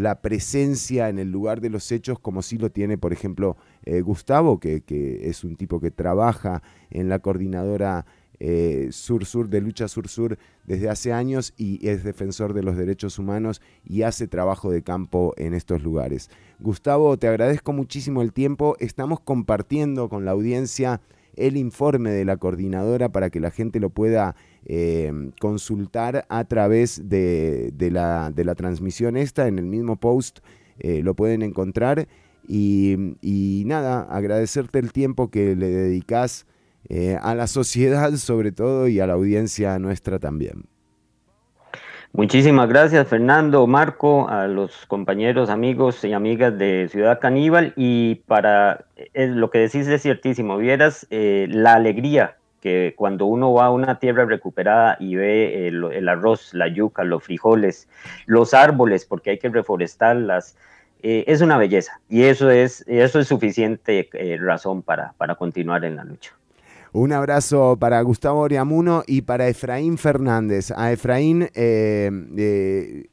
la presencia en el lugar de los hechos como sí lo tiene, por ejemplo, eh, Gustavo, que es un tipo que trabaja en la coordinadora eh, Sur-Sur de Lucha Sur-Sur desde hace años y es defensor de los derechos humanos y hace trabajo de campo en estos lugares. Gustavo, te agradezco muchísimo el tiempo. Estamos compartiendo con la audiencia el informe de la coordinadora para que la gente lo pueda eh, consultar a través de, de la, de la transmisión esta, en el mismo post eh, lo pueden encontrar. Y, y nada, agradecerte el tiempo que le dedicas eh, a la sociedad sobre todo y a la audiencia nuestra también. Muchísimas gracias, Fernando, Marco, a los compañeros, amigos y amigas de Ciudad Caníbal. Y para eh, lo que decís es ciertísimo, vieras eh, la alegría que cuando uno va a una tierra recuperada y ve el, el arroz, la yuca, los frijoles, los árboles, porque hay que reforestarlas, eh, es una belleza. Y eso es, eso es suficiente eh, razón para, para continuar en la lucha. Un abrazo para Gustavo Oriamuno y para Efraín Fernández. A Efraín, eh, eh,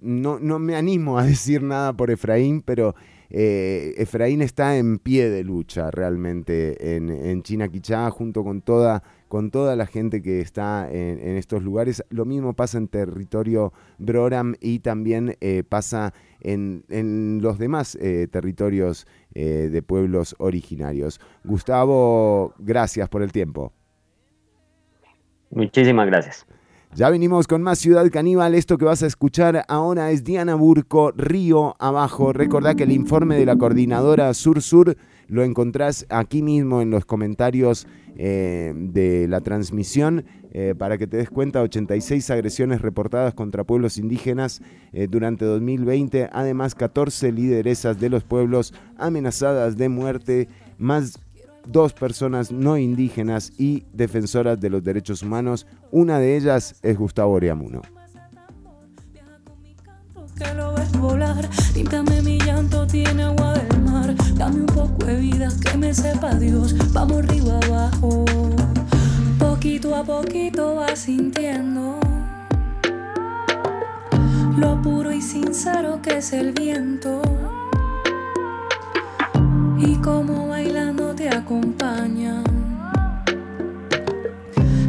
no, no me animo a [LAUGHS] decir nada por Efraín, pero eh, Efraín está en pie de lucha realmente en, en Chinaquichá junto con toda, con toda la gente que está en, en estos lugares. Lo mismo pasa en territorio Broram y también eh, pasa en, en los demás eh, territorios eh, de pueblos originarios. Gustavo, gracias por el tiempo. Muchísimas gracias. Ya venimos con más Ciudad Caníbal. Esto que vas a escuchar ahora es Diana Burco, Río Abajo. Recordá que el informe de la coordinadora Sur-Sur lo encontrás aquí mismo en los comentarios eh, de la transmisión eh, para que te des cuenta, 86 agresiones reportadas contra pueblos indígenas eh, durante 2020, además 14 lideresas de los pueblos amenazadas de muerte, más dos personas no indígenas y defensoras de los derechos humanos. Una de ellas es Gustavo Oriamuno. Volar. Límpiame mi llanto, tiene agua del mar. Dame un poco de vida que me sepa Dios. Vamos río abajo. Poquito a poquito vas sintiendo lo puro y sincero que es el viento. Y como bailando te acompañan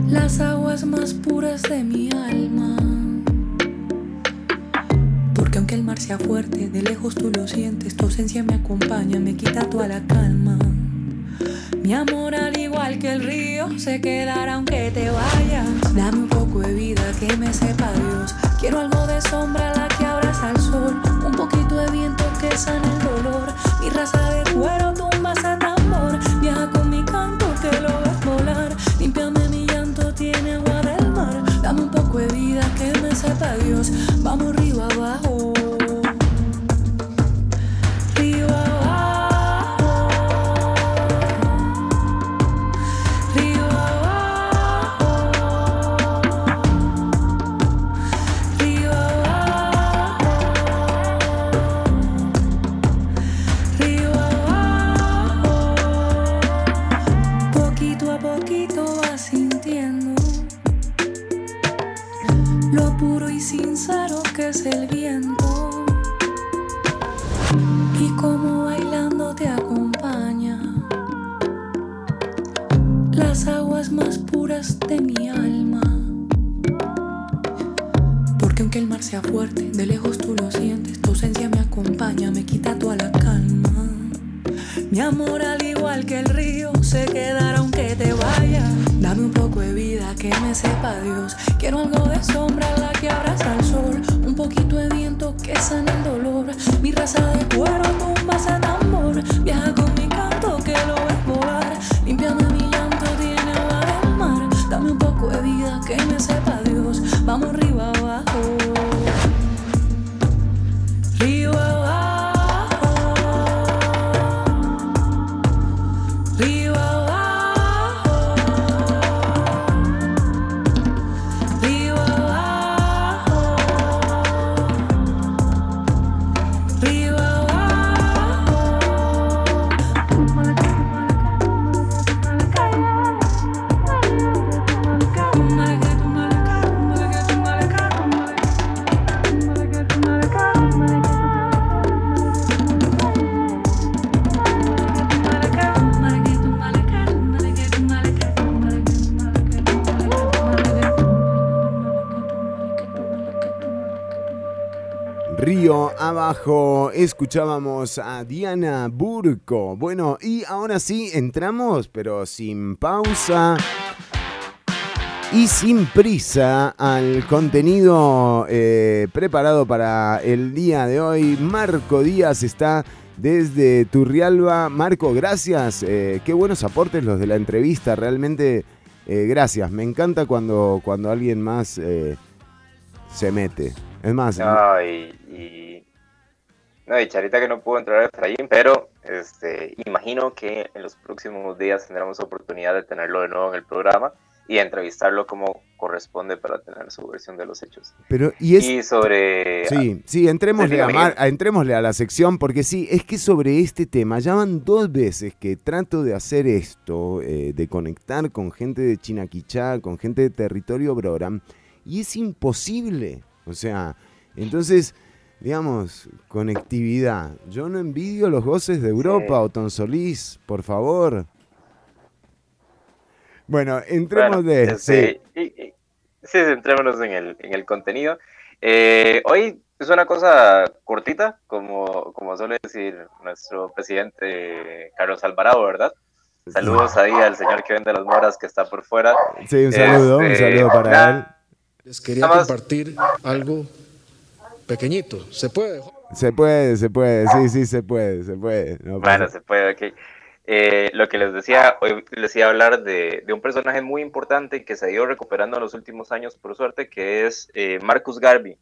las aguas más puras de mi alma. Aunque el mar sea fuerte, de lejos tú lo sientes, tu ausencia me acompaña, me quita toda la calma. Mi amor, al igual que el río, se quedará aunque te vayas. Dame un poco de vida que me sepa Dios. Quiero algo de sombra, la que abraza al sol. Un poquito de viento que sana el dolor. Mi raza de cuero el fuerte, de lejos tú lo sientes, tu ausencia me acompaña, me quita toda la calma. Mi amor, al igual que el río, se quedará aunque te vaya. Dame un poco de vida que me sepa Dios. Quiero algo de sombra, la que abraza al sol. Un poquito de viento que sana el dolor. Mi raza de cuero escuchábamos a Diana Burco. Bueno, y ahora sí entramos, pero sin pausa y sin prisa, al contenido eh, preparado para el día de hoy. Marco Díaz está desde Turrialba. Marco, gracias. eh, qué buenos aportes los de la entrevista. Realmente, eh, gracias. Me encanta cuando, cuando alguien más se mete. Es más, no, y Charita que no pudo entrar a Efraín, pero este, imagino que en los próximos días tendremos oportunidad de tenerlo de nuevo en el programa y entrevistarlo como corresponde para tener su versión de los hechos. pero y es sobre... Sí, sí, entrémosle, a, Mar- a- entrémosle a la sección, porque sí, es que sobre este tema, ya van dos veces que trato de hacer esto, eh, de conectar con gente de Chinaquichá, con gente de territorio Broram, y es imposible. O sea, entonces, digamos, conectividad. Yo no envidio los goces de Europa, Otón Solís, por favor. Bueno, entremos Bueno, de... este, y- y- sí, centrémonos en el, en el contenido. Eh, hoy es una cosa cortita, como, como suele decir nuestro presidente Carlos Alvarado, ¿verdad? Saludos ahí al señor que vende las moras que está por fuera. Sí, un saludo, un Este, saludo para nada, él. Les quería compartir algo pequeñito. ¿Se puede? Se puede, se puede, sí, sí, se puede, se puede. no Bueno, se puede, ok. Eh, lo que les decía, hoy les iba a hablar de, de un personaje muy importante que se ha ido recuperando en los últimos años, por suerte, que es eh, Marcus Garvey.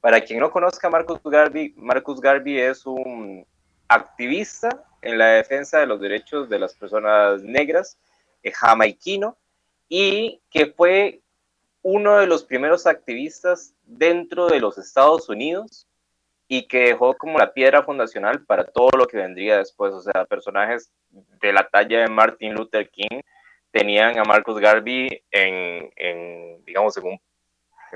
Para quien no conozca a Marcus Garvey, Marcus Garvey es un activista en la defensa de los derechos de las personas negras, eh, jamaiquino, y que fue uno de los primeros activistas dentro de los Estados Unidos y que dejó como la piedra fundacional para todo lo que vendría después. O sea, personajes de la talla de Martin Luther King tenían a Marcus Garvey en, en, digamos, en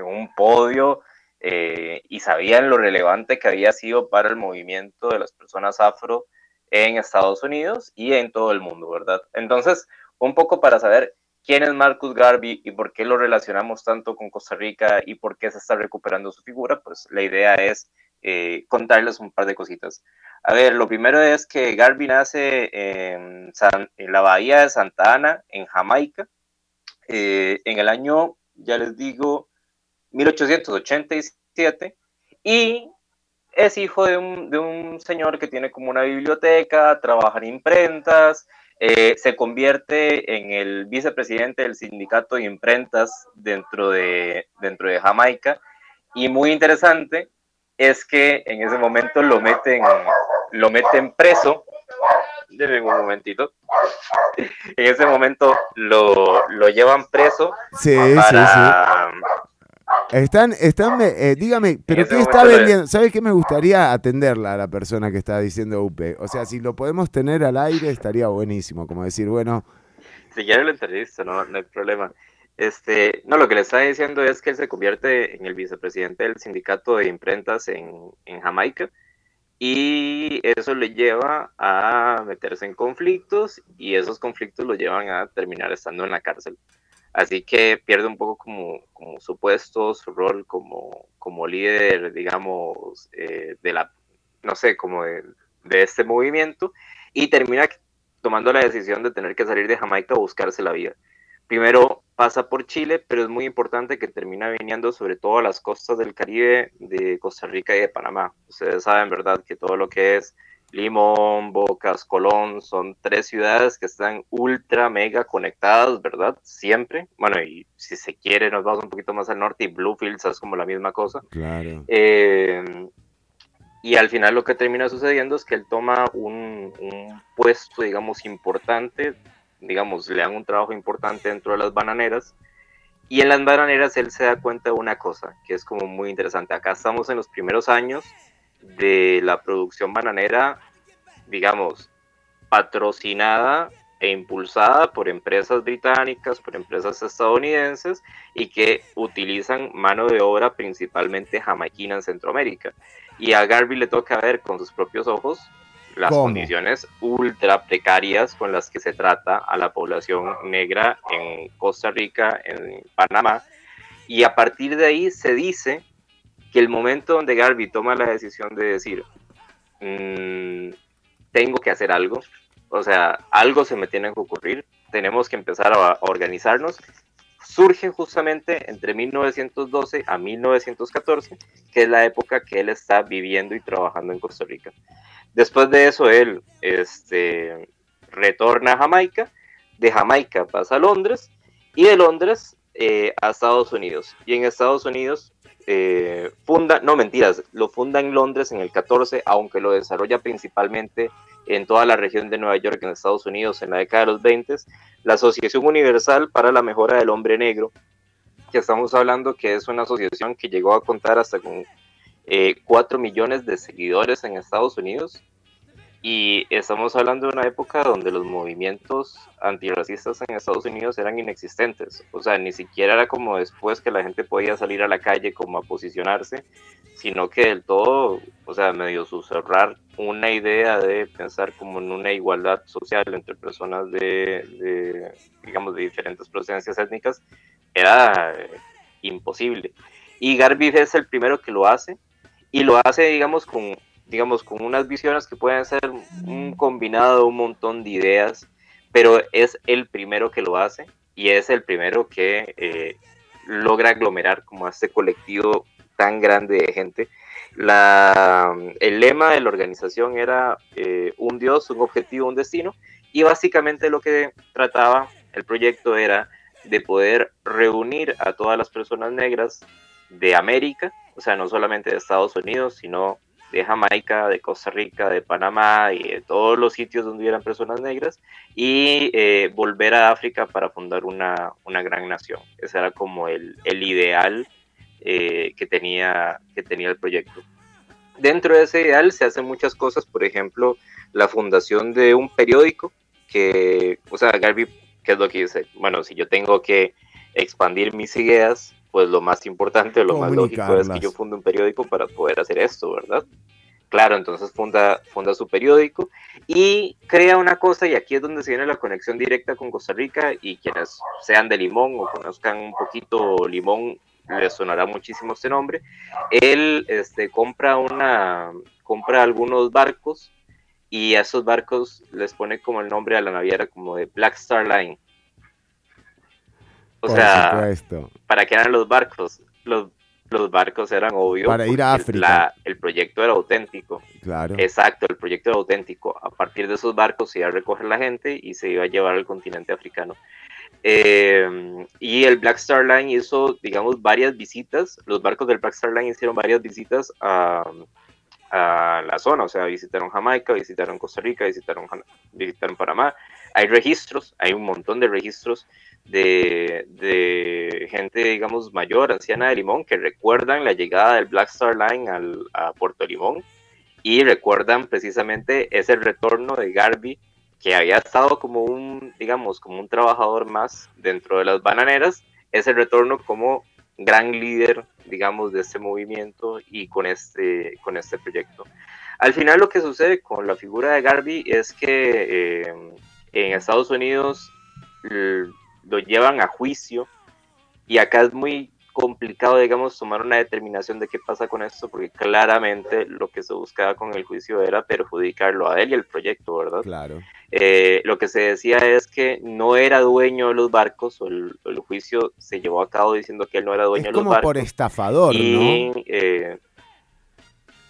un, podio eh, y sabían lo relevante que había sido para el movimiento de las personas afro en Estados Unidos y en todo el mundo, ¿verdad? Entonces, un poco para saber quién es Marcus Garvey y por qué lo relacionamos tanto con Costa Rica y por qué se está recuperando su figura, pues la idea es eh, contarles un par de cositas. A ver, lo primero es que Garvey nace en, San- en la bahía de Santa Ana, en Jamaica, eh, en el año, ya les digo, 1887, y es hijo de un, de un señor que tiene como una biblioteca, trabaja en imprentas, eh, se convierte en el vicepresidente del sindicato de imprentas dentro de, dentro de Jamaica, y muy interesante es que en ese momento lo meten, lo meten preso. Denme un momentito. En ese momento lo, lo llevan preso Sí, sí, para, Están, están, eh, dígame, pero ¿qué está vendiendo? ¿Sabe qué me gustaría atenderla a la persona que está diciendo UP? O sea, si lo podemos tener al aire estaría buenísimo, como decir, bueno, Si quiere lo entrevisto, no, no hay problema. Este, no, lo que le estaba diciendo es que él se convierte en el vicepresidente del sindicato de imprentas en, en Jamaica y eso le lleva a meterse en conflictos y esos conflictos lo llevan a terminar estando en la cárcel. Así que pierde un poco como, como su puesto, su rol como, como líder, digamos, eh, de la, no sé, como de, de este movimiento y termina tomando la decisión de tener que salir de Jamaica a buscarse la vida. Primero pasa por Chile, pero es muy importante que termina viniendo sobre todo a las costas del Caribe, de Costa Rica y de Panamá. Ustedes saben, ¿verdad?, que todo lo que es Limón, Bocas, Colón, son tres ciudades que están ultra, mega conectadas, ¿verdad? Siempre. Bueno, y si se quiere, nos vamos un poquito más al norte y Bluefields es como la misma cosa. claro. Eh, y al final lo que termina sucediendo es que él toma un, un puesto, digamos, importante, digamos, le dan un trabajo importante dentro de las bananeras. Y en las bananeras él se da cuenta de una cosa que es como muy interesante. Acá estamos en los primeros años de la producción bananera, digamos, patrocinada e impulsada por empresas británicas, por empresas estadounidenses y que utilizan mano de obra principalmente jamaiquina en Centroamérica. Y a Garvey le toca ver con sus propios ojos las ¿Cómo? condiciones ultra precarias con las que se trata a la población negra en Costa Rica, en Panamá. Y a partir de ahí se dice que el momento donde Garvey toma la decisión de decir, "Mm, tengo que hacer algo, o sea, algo se me tiene que ocurrir, tenemos que empezar a, organizarnos, surge justamente entre 1912 a 1914, que es la época que él está viviendo y trabajando en Costa Rica. Después de eso, él este, retorna a Jamaica, de Jamaica pasa a Londres y de Londres eh, a Estados Unidos. Y en Estados Unidos eh, funda, no mentiras, lo funda en Londres en el 14, aunque lo desarrolla principalmente en toda la región de Nueva York, en Estados Unidos, en la década de los 20, la Asociación Universal para la Mejora del Hombre Negro, que estamos hablando que es una asociación que llegó a contar hasta con eh, 4 millones de seguidores en Estados Unidos. Y estamos hablando de una época donde los movimientos antirracistas en Estados Unidos eran inexistentes. O sea, ni siquiera era como después que la gente podía salir a la calle como a posicionarse, sino que del todo, o sea, medio susurrar una idea de pensar como en una igualdad social entre personas de, de, digamos, de diferentes procedencias étnicas, era eh, imposible. Y Garvey es el primero que lo hace, y lo hace, digamos, con, digamos, con unas visiones que pueden ser un combinado un montón de ideas, pero es el primero que lo hace y es el primero que eh, logra aglomerar como a este colectivo tan grande de gente. La, el lema de la organización era eh, un Dios, un objetivo, un destino, y básicamente lo que trataba el proyecto era de poder reunir a todas las personas negras de América, o sea, no solamente de Estados Unidos, sino de Jamaica, de Costa Rica, de Panamá y de todos los sitios donde hubieran personas negras, y eh, volver a África para fundar una, una gran nación. Ese era como el, el ideal eh, que, tenía, que tenía el proyecto. Dentro de ese ideal se hacen muchas cosas, por ejemplo, la fundación de un periódico que, o sea, Garvey, ¿qué es lo que dice? Bueno, si yo tengo que expandir mis ideas, pues lo más importante, lo más lógico es que yo funde un periódico para poder hacer esto, ¿verdad? Claro, entonces funda, funda su periódico y crea una cosa, y aquí es donde se viene la conexión directa con Costa Rica, y quienes sean de Limón o conozcan un poquito Limón, le sonará muchísimo este nombre. Él este, compra, una, compra algunos barcos y a esos barcos les pone como el nombre a la naviera como de Black Star Line. O Por sea, supuesto. ¿para qué eran los barcos? Los, los barcos eran obvio. Para ir a África. la- el proyecto era auténtico. Claro. Exacto, el proyecto era auténtico. A partir de esos barcos se iba a recoger la gente y se iba a llevar al continente africano. Eh, y el Black Star Line hizo, digamos, varias visitas. Los barcos del Black Star Line hicieron varias visitas a, a la zona. O sea, visitaron Jamaica, visitaron Costa Rica, visitaron, visitaron Panamá. Hay registros, hay un montón de registros de, de gente, digamos, mayor, anciana de Limón, que recuerdan la llegada del Black Star Line al, a Puerto Limón y recuerdan precisamente ese retorno de Garvey que había estado como un, digamos, como un trabajador más dentro de las bananeras, ese retorno como gran líder, digamos, de este movimiento y con este, con este proyecto. Al final lo que sucede con la figura de Garvey es que eh, en Estados Unidos lo llevan a juicio y acá es muy complicado, digamos, tomar una determinación de qué pasa con esto, porque claramente lo que se buscaba con el juicio era perjudicarlo a él y el proyecto, ¿verdad? Claro. Eh, lo que se decía es que no era dueño de los barcos, o el, el juicio se llevó a cabo diciendo que él no era dueño Es de los como barcos. por estafador, y, ¿no? eh,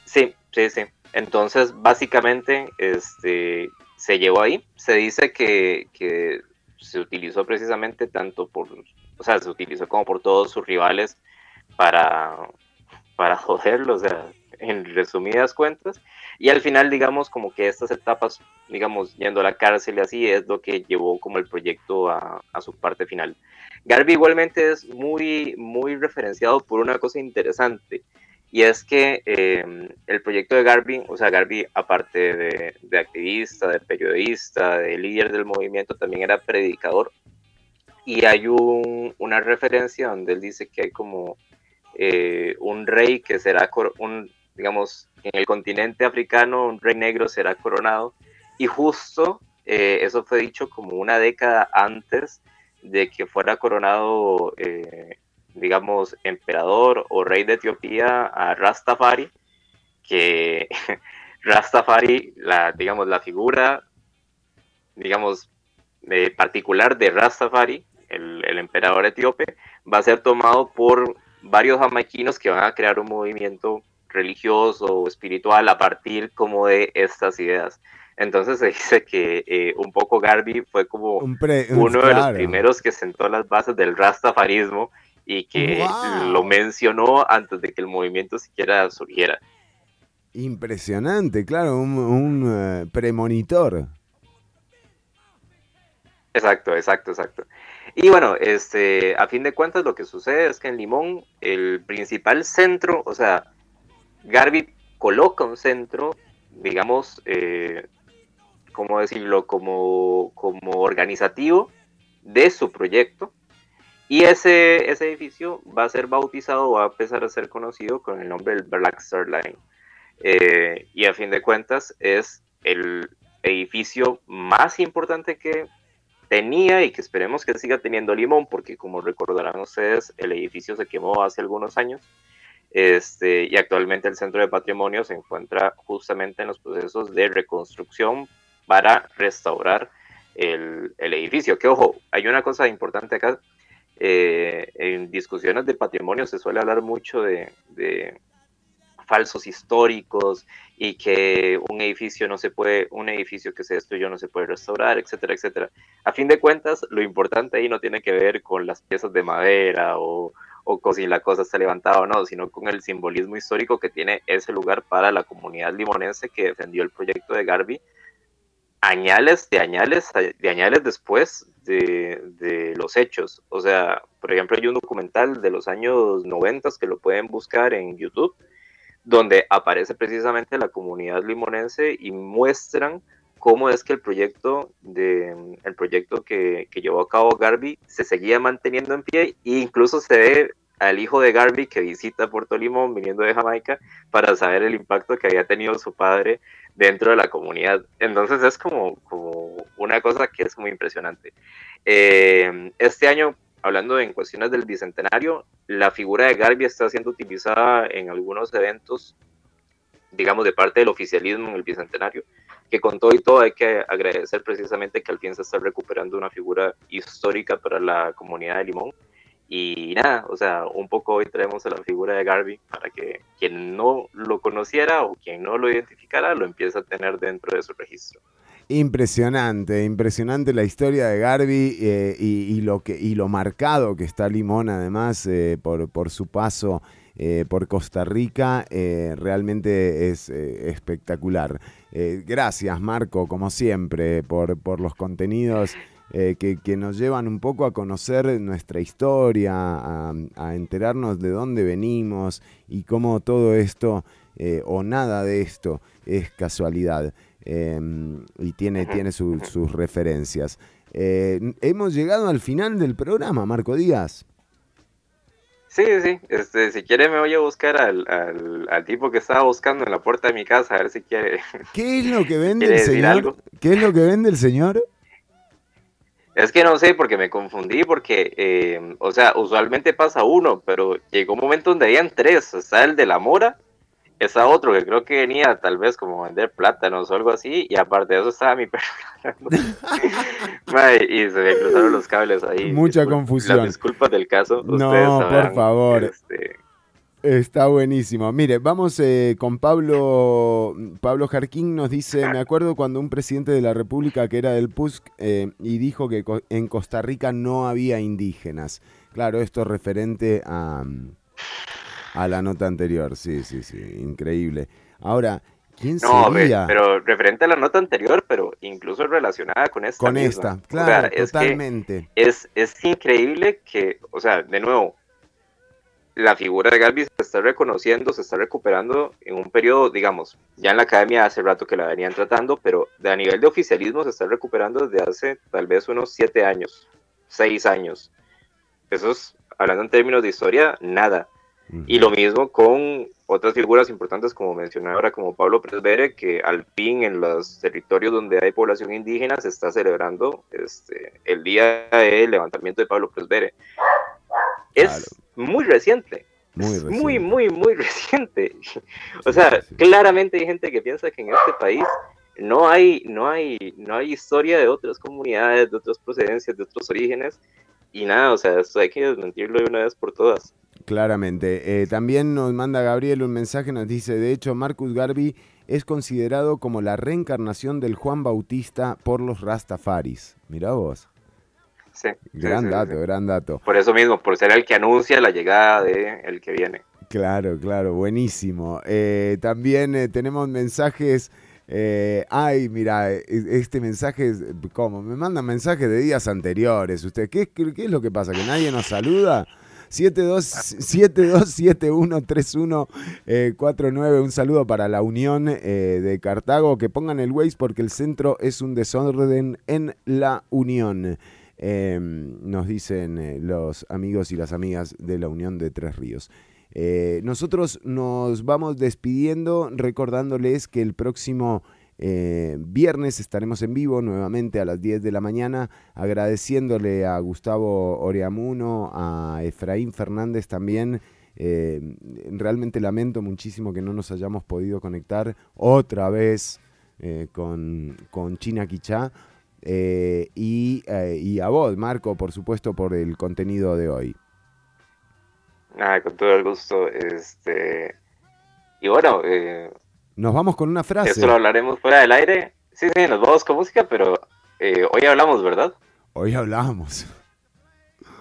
sí, sí, sí. Entonces, básicamente, este, se llevó ahí. Se dice que, que se utilizó precisamente tanto por, o sea, se utilizó como por todos sus rivales para, para [LAUGHS] joderlo, o sea, en resumidas cuentas. Y al final, digamos, como que estas etapas, digamos, yendo a la cárcel y así, es lo que llevó como el proyecto a, su parte final. Garvey igualmente es muy, muy referenciado por una cosa interesante, y es que eh, el proyecto de Garvey, o sea, Garvey, aparte de, activista, de periodista, de líder del movimiento, también era predicador. Y hay un- una referencia donde él dice que hay como eh, un rey que será, un, digamos, en el continente africano, un rey negro será coronado. Y justo eh, eso fue dicho como una década antes de que fuera coronado, eh, digamos, emperador o rey de Etiopía a Rastafari, que [LAUGHS] Rastafari, la, digamos, la figura, digamos, eh, particular de Rastafari, el, el emperador etíope, va a ser tomado por varios jamaiquinos que van a crear un movimiento religioso o espiritual a partir como de estas ideas. Entonces [LAUGHS] se dice que eh, un poco Garvey fue como Un pre- un- uno de los claro. primeros que sentó las bases del rastafarismo y que ¡Wow! lo mencionó antes de que el movimiento siquiera surgiera. Impresionante, claro, un, un, eh, premonitor. Exacto, exacto, exacto. Y bueno, este, a fin de cuentas lo que sucede es que en Limón el principal centro, o sea, Garvey coloca un centro, digamos, eh, ¿cómo decirlo? Como, como organizativo de su proyecto. Y ese, ese edificio va a ser bautizado, va a empezar a ser conocido con el nombre del Black Star Line. Eh, y a fin de cuentas es el edificio más importante que tenía y que esperemos que siga teniendo Limón, porque como recordarán ustedes, el edificio se quemó hace algunos años. Este, y actualmente el Centro de Patrimonio se encuentra justamente en los procesos de reconstrucción para restaurar el, el edificio. Que ojo, hay una cosa importante acá. Eh, en discusiones de patrimonio se suele hablar mucho de, de falsos históricos y que un edificio no se puede, un edificio que se destruyó no se puede restaurar, etcétera, etcétera. A fin de cuentas, lo importante ahí no tiene que ver con las piezas de madera o, o con si la cosa está levantada o no, sino con el simbolismo histórico que tiene ese lugar para la comunidad limonense que defendió el proyecto de Garvey añales de añales de añales después de, los hechos. O sea, por ejemplo, hay un documental de los años 90 que lo pueden buscar en YouTube, donde aparece precisamente la comunidad limonense y muestran cómo es que el proyecto de el proyecto que, que llevó a cabo Garvey se seguía manteniendo en pie e incluso se ve al hijo de Garvey que visita Puerto Limón viniendo de Jamaica para saber el impacto que había tenido su padre dentro de la comunidad. Entonces es como, como una cosa que es muy impresionante. Eh, este año hablando en cuestiones del bicentenario, la figura de Garvey está siendo utilizada en algunos eventos, digamos, de parte del oficialismo en el bicentenario, que con todo y todo hay que agradecer precisamente que al fin se está recuperando una figura histórica para la comunidad de Limón. Y nada, o sea, un poco hoy traemos a la figura de Garvey para que quien no lo conociera o quien no lo identificara lo empiece a tener dentro de su registro. Impresionante, impresionante la historia de Garvey eh, y, y lo que, y lo marcado que está Limón además eh, por, por su paso eh, por Costa Rica, realmente es espectacular. Gracias Marco, como siempre, por, por los contenidos eh, que, que nos llevan un poco a conocer nuestra historia, a, a enterarnos de dónde venimos y cómo todo esto eh, o nada de esto es casualidad eh, y tiene, tiene su- sus referencias. Eh, hemos llegado al final del programa, Marco Díaz. Sí, sí, este, si quiere me voy a buscar al, al, al tipo que estaba buscando en la puerta de mi casa, a ver si quiere. ¿Qué es lo que [LAUGHS] vende ¿Quiere el señor? ¿Qué es lo que vende el señor? Es que no sé, porque me confundí, porque, eh, o sea, usualmente pasa uno, pero llegó un momento donde habían tres. Está el de la mora, está otro que creo que venía tal vez como vender plátanos o algo así, y aparte de eso estaba mi [LAUGHS] perro. Y se me cruzaron los cables ahí. Mucha Discul- confusión. Las disculpas del caso. No, por favor. este, Está buenísimo. Mire, vamos eh, con Pablo. Pablo Jarquín nos dice, me acuerdo cuando un presidente de la República que era del PUSC eh, y dijo que co- en Costa Rica no había indígenas. Claro, esto referente a, a la nota anterior. Sí, sí, sí, increíble. Ahora, ¿quién No, sería? pero referente a la nota anterior, pero incluso relacionada con esta. Con misma. esta, O sea, claro, es que totalmente. es, es increíble que, o sea, de nuevo, la figura de Galvis se está reconociendo, se está recuperando en un periodo, digamos, ya en la academia hace rato que la venían tratando, pero de, a nivel de oficialismo se está recuperando desde hace tal vez unos siete años, seis años. Eso es, hablando en términos de historia, nada. Y lo mismo con otras figuras importantes, como mencioné ahora, como Pablo Presbere, que al fin en los territorios donde hay población indígena se está celebrando este, el día del levantamiento de Pablo Presbere. Es muy reciente. Muy es muy, muy, muy reciente. [LAUGHS] O sea, claramente hay gente que piensa que en este país no hay, no hay, no hay historia de otras comunidades, de otras procedencias, de otros orígenes. Y nada, o sea, esto hay que desmentirlo de una vez por todas. Claramente. Eh, también nos manda Gabriel un mensaje, nos dice, de hecho, Marcus Garvey es considerado como la reencarnación del Juan Bautista por los Rastafaris. Mirá vos. Sí, Gran sí, dato, sí. gran dato. Por eso mismo, por ser el que anuncia la llegada de el que viene. Claro, claro, buenísimo. Eh, también eh, tenemos mensajes. eh, ay, mira, e- este mensaje, es- ¿cómo? Me mandan mensajes de días anteriores. ¿Usted qué, qué, qué es lo que pasa? ¿Que nadie nos saluda? 72 72713149. eh, Un saludo para la Unión eh, de Cartago. Que pongan el Waze porque el centro es un desorden en la Unión. Eh, nos dicen eh, los amigos y las amigas de la Unión de Tres Ríos. Eh, nosotros nos vamos despidiendo recordándoles que el próximo eh, viernes estaremos en vivo nuevamente a las 10 de la mañana, agradeciéndole a Gustavo Oreamuno, a Efraín Fernández también. Realmente lamento muchísimo que no nos hayamos podido conectar otra vez con, con China Quichá. Eh, y, eh, y a vos, Marco, por supuesto, por el contenido de hoy. Nada, con todo el gusto. Este, y bueno, eh, Nos vamos con una frase. esto lo hablaremos fuera del aire. Sí, sí, nos vamos con música, pero hoy hablamos, ¿verdad? Hoy hablamos.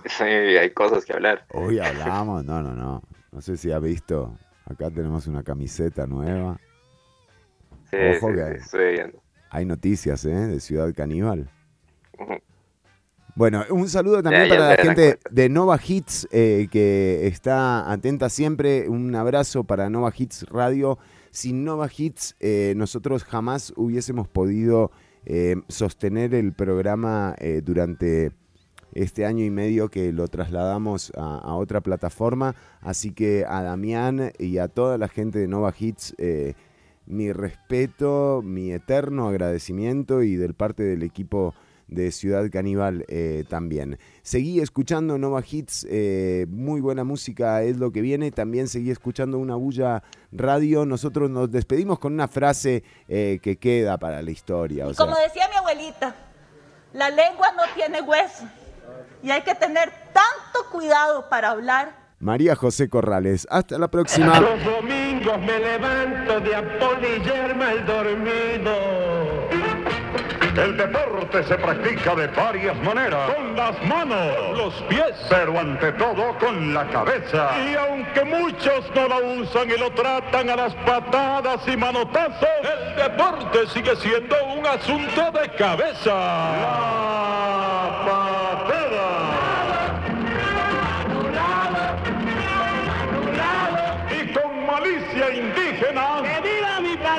Sí, hay cosas que hablar. Hoy [LAUGHS] hablamos. No, no, no. No sé si ha visto. Acá tenemos una camiseta nueva. Sí, Ojo sí, que sí, estoy viendo. Hay noticias, ¿eh? De Ciudad Caníbal. Bueno, un saludo también Ya, ya para la gente de Nova Hits eh, que está atenta siempre. Un abrazo para Nova Hits Radio. Sin Nova Hits eh, nosotros jamás hubiésemos podido eh, sostener el programa eh, durante este año y medio que lo trasladamos a, a otra plataforma. Así que a Damián y a toda la gente de Nova Hits, mi respeto, mi eterno agradecimiento y del parte del equipo de Ciudad Caníbal eh, también. Seguí escuchando Nova Hits, eh, muy buena música es lo que viene. También seguí escuchando una bulla radio. Nosotros nos despedimos con una frase eh, que queda para la historia. O como decía mi abuelita, la lengua no tiene hueso. Y hay que tener tanto cuidado para hablar. María José Corrales, hasta la próxima. Los domingos me levanto de apolillarme el dormido. El deporte se practica de varias maneras. Con las manos, los pies, pero ante todo con la cabeza. Y aunque muchos no la usan y lo tratan a las patadas y manotazos, el deporte sigue siendo un asunto de cabeza. La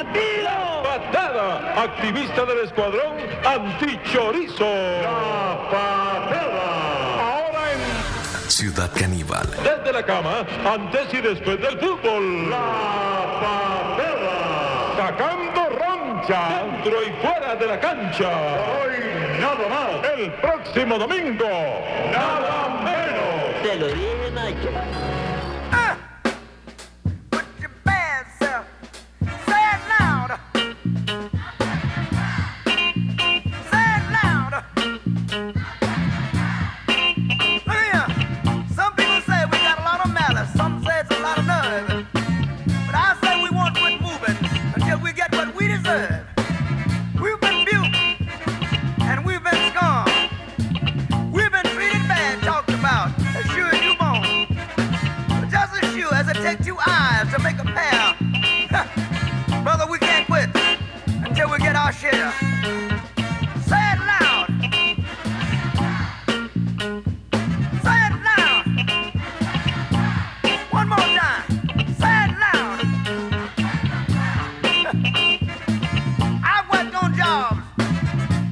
partido! Patada, activista del escuadrón antichorizo. La patada. Ahora en Ciudad Caníbal. desde la cama, antes y después del fútbol. La patada. Sacando roncha. Dentro y fuera de la cancha. Hoy nada más. El próximo domingo. Nada menos. Te lo dije, Nacho. Say it loud. Say it loud. One more time. Say it loud. I've worked on jobs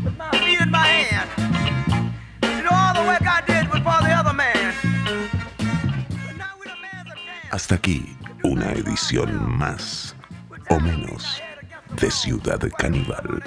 with my in my hand. You know all the work I did was for the other man. Hasta aquí una edición más o menos de Ciudad Caníbal.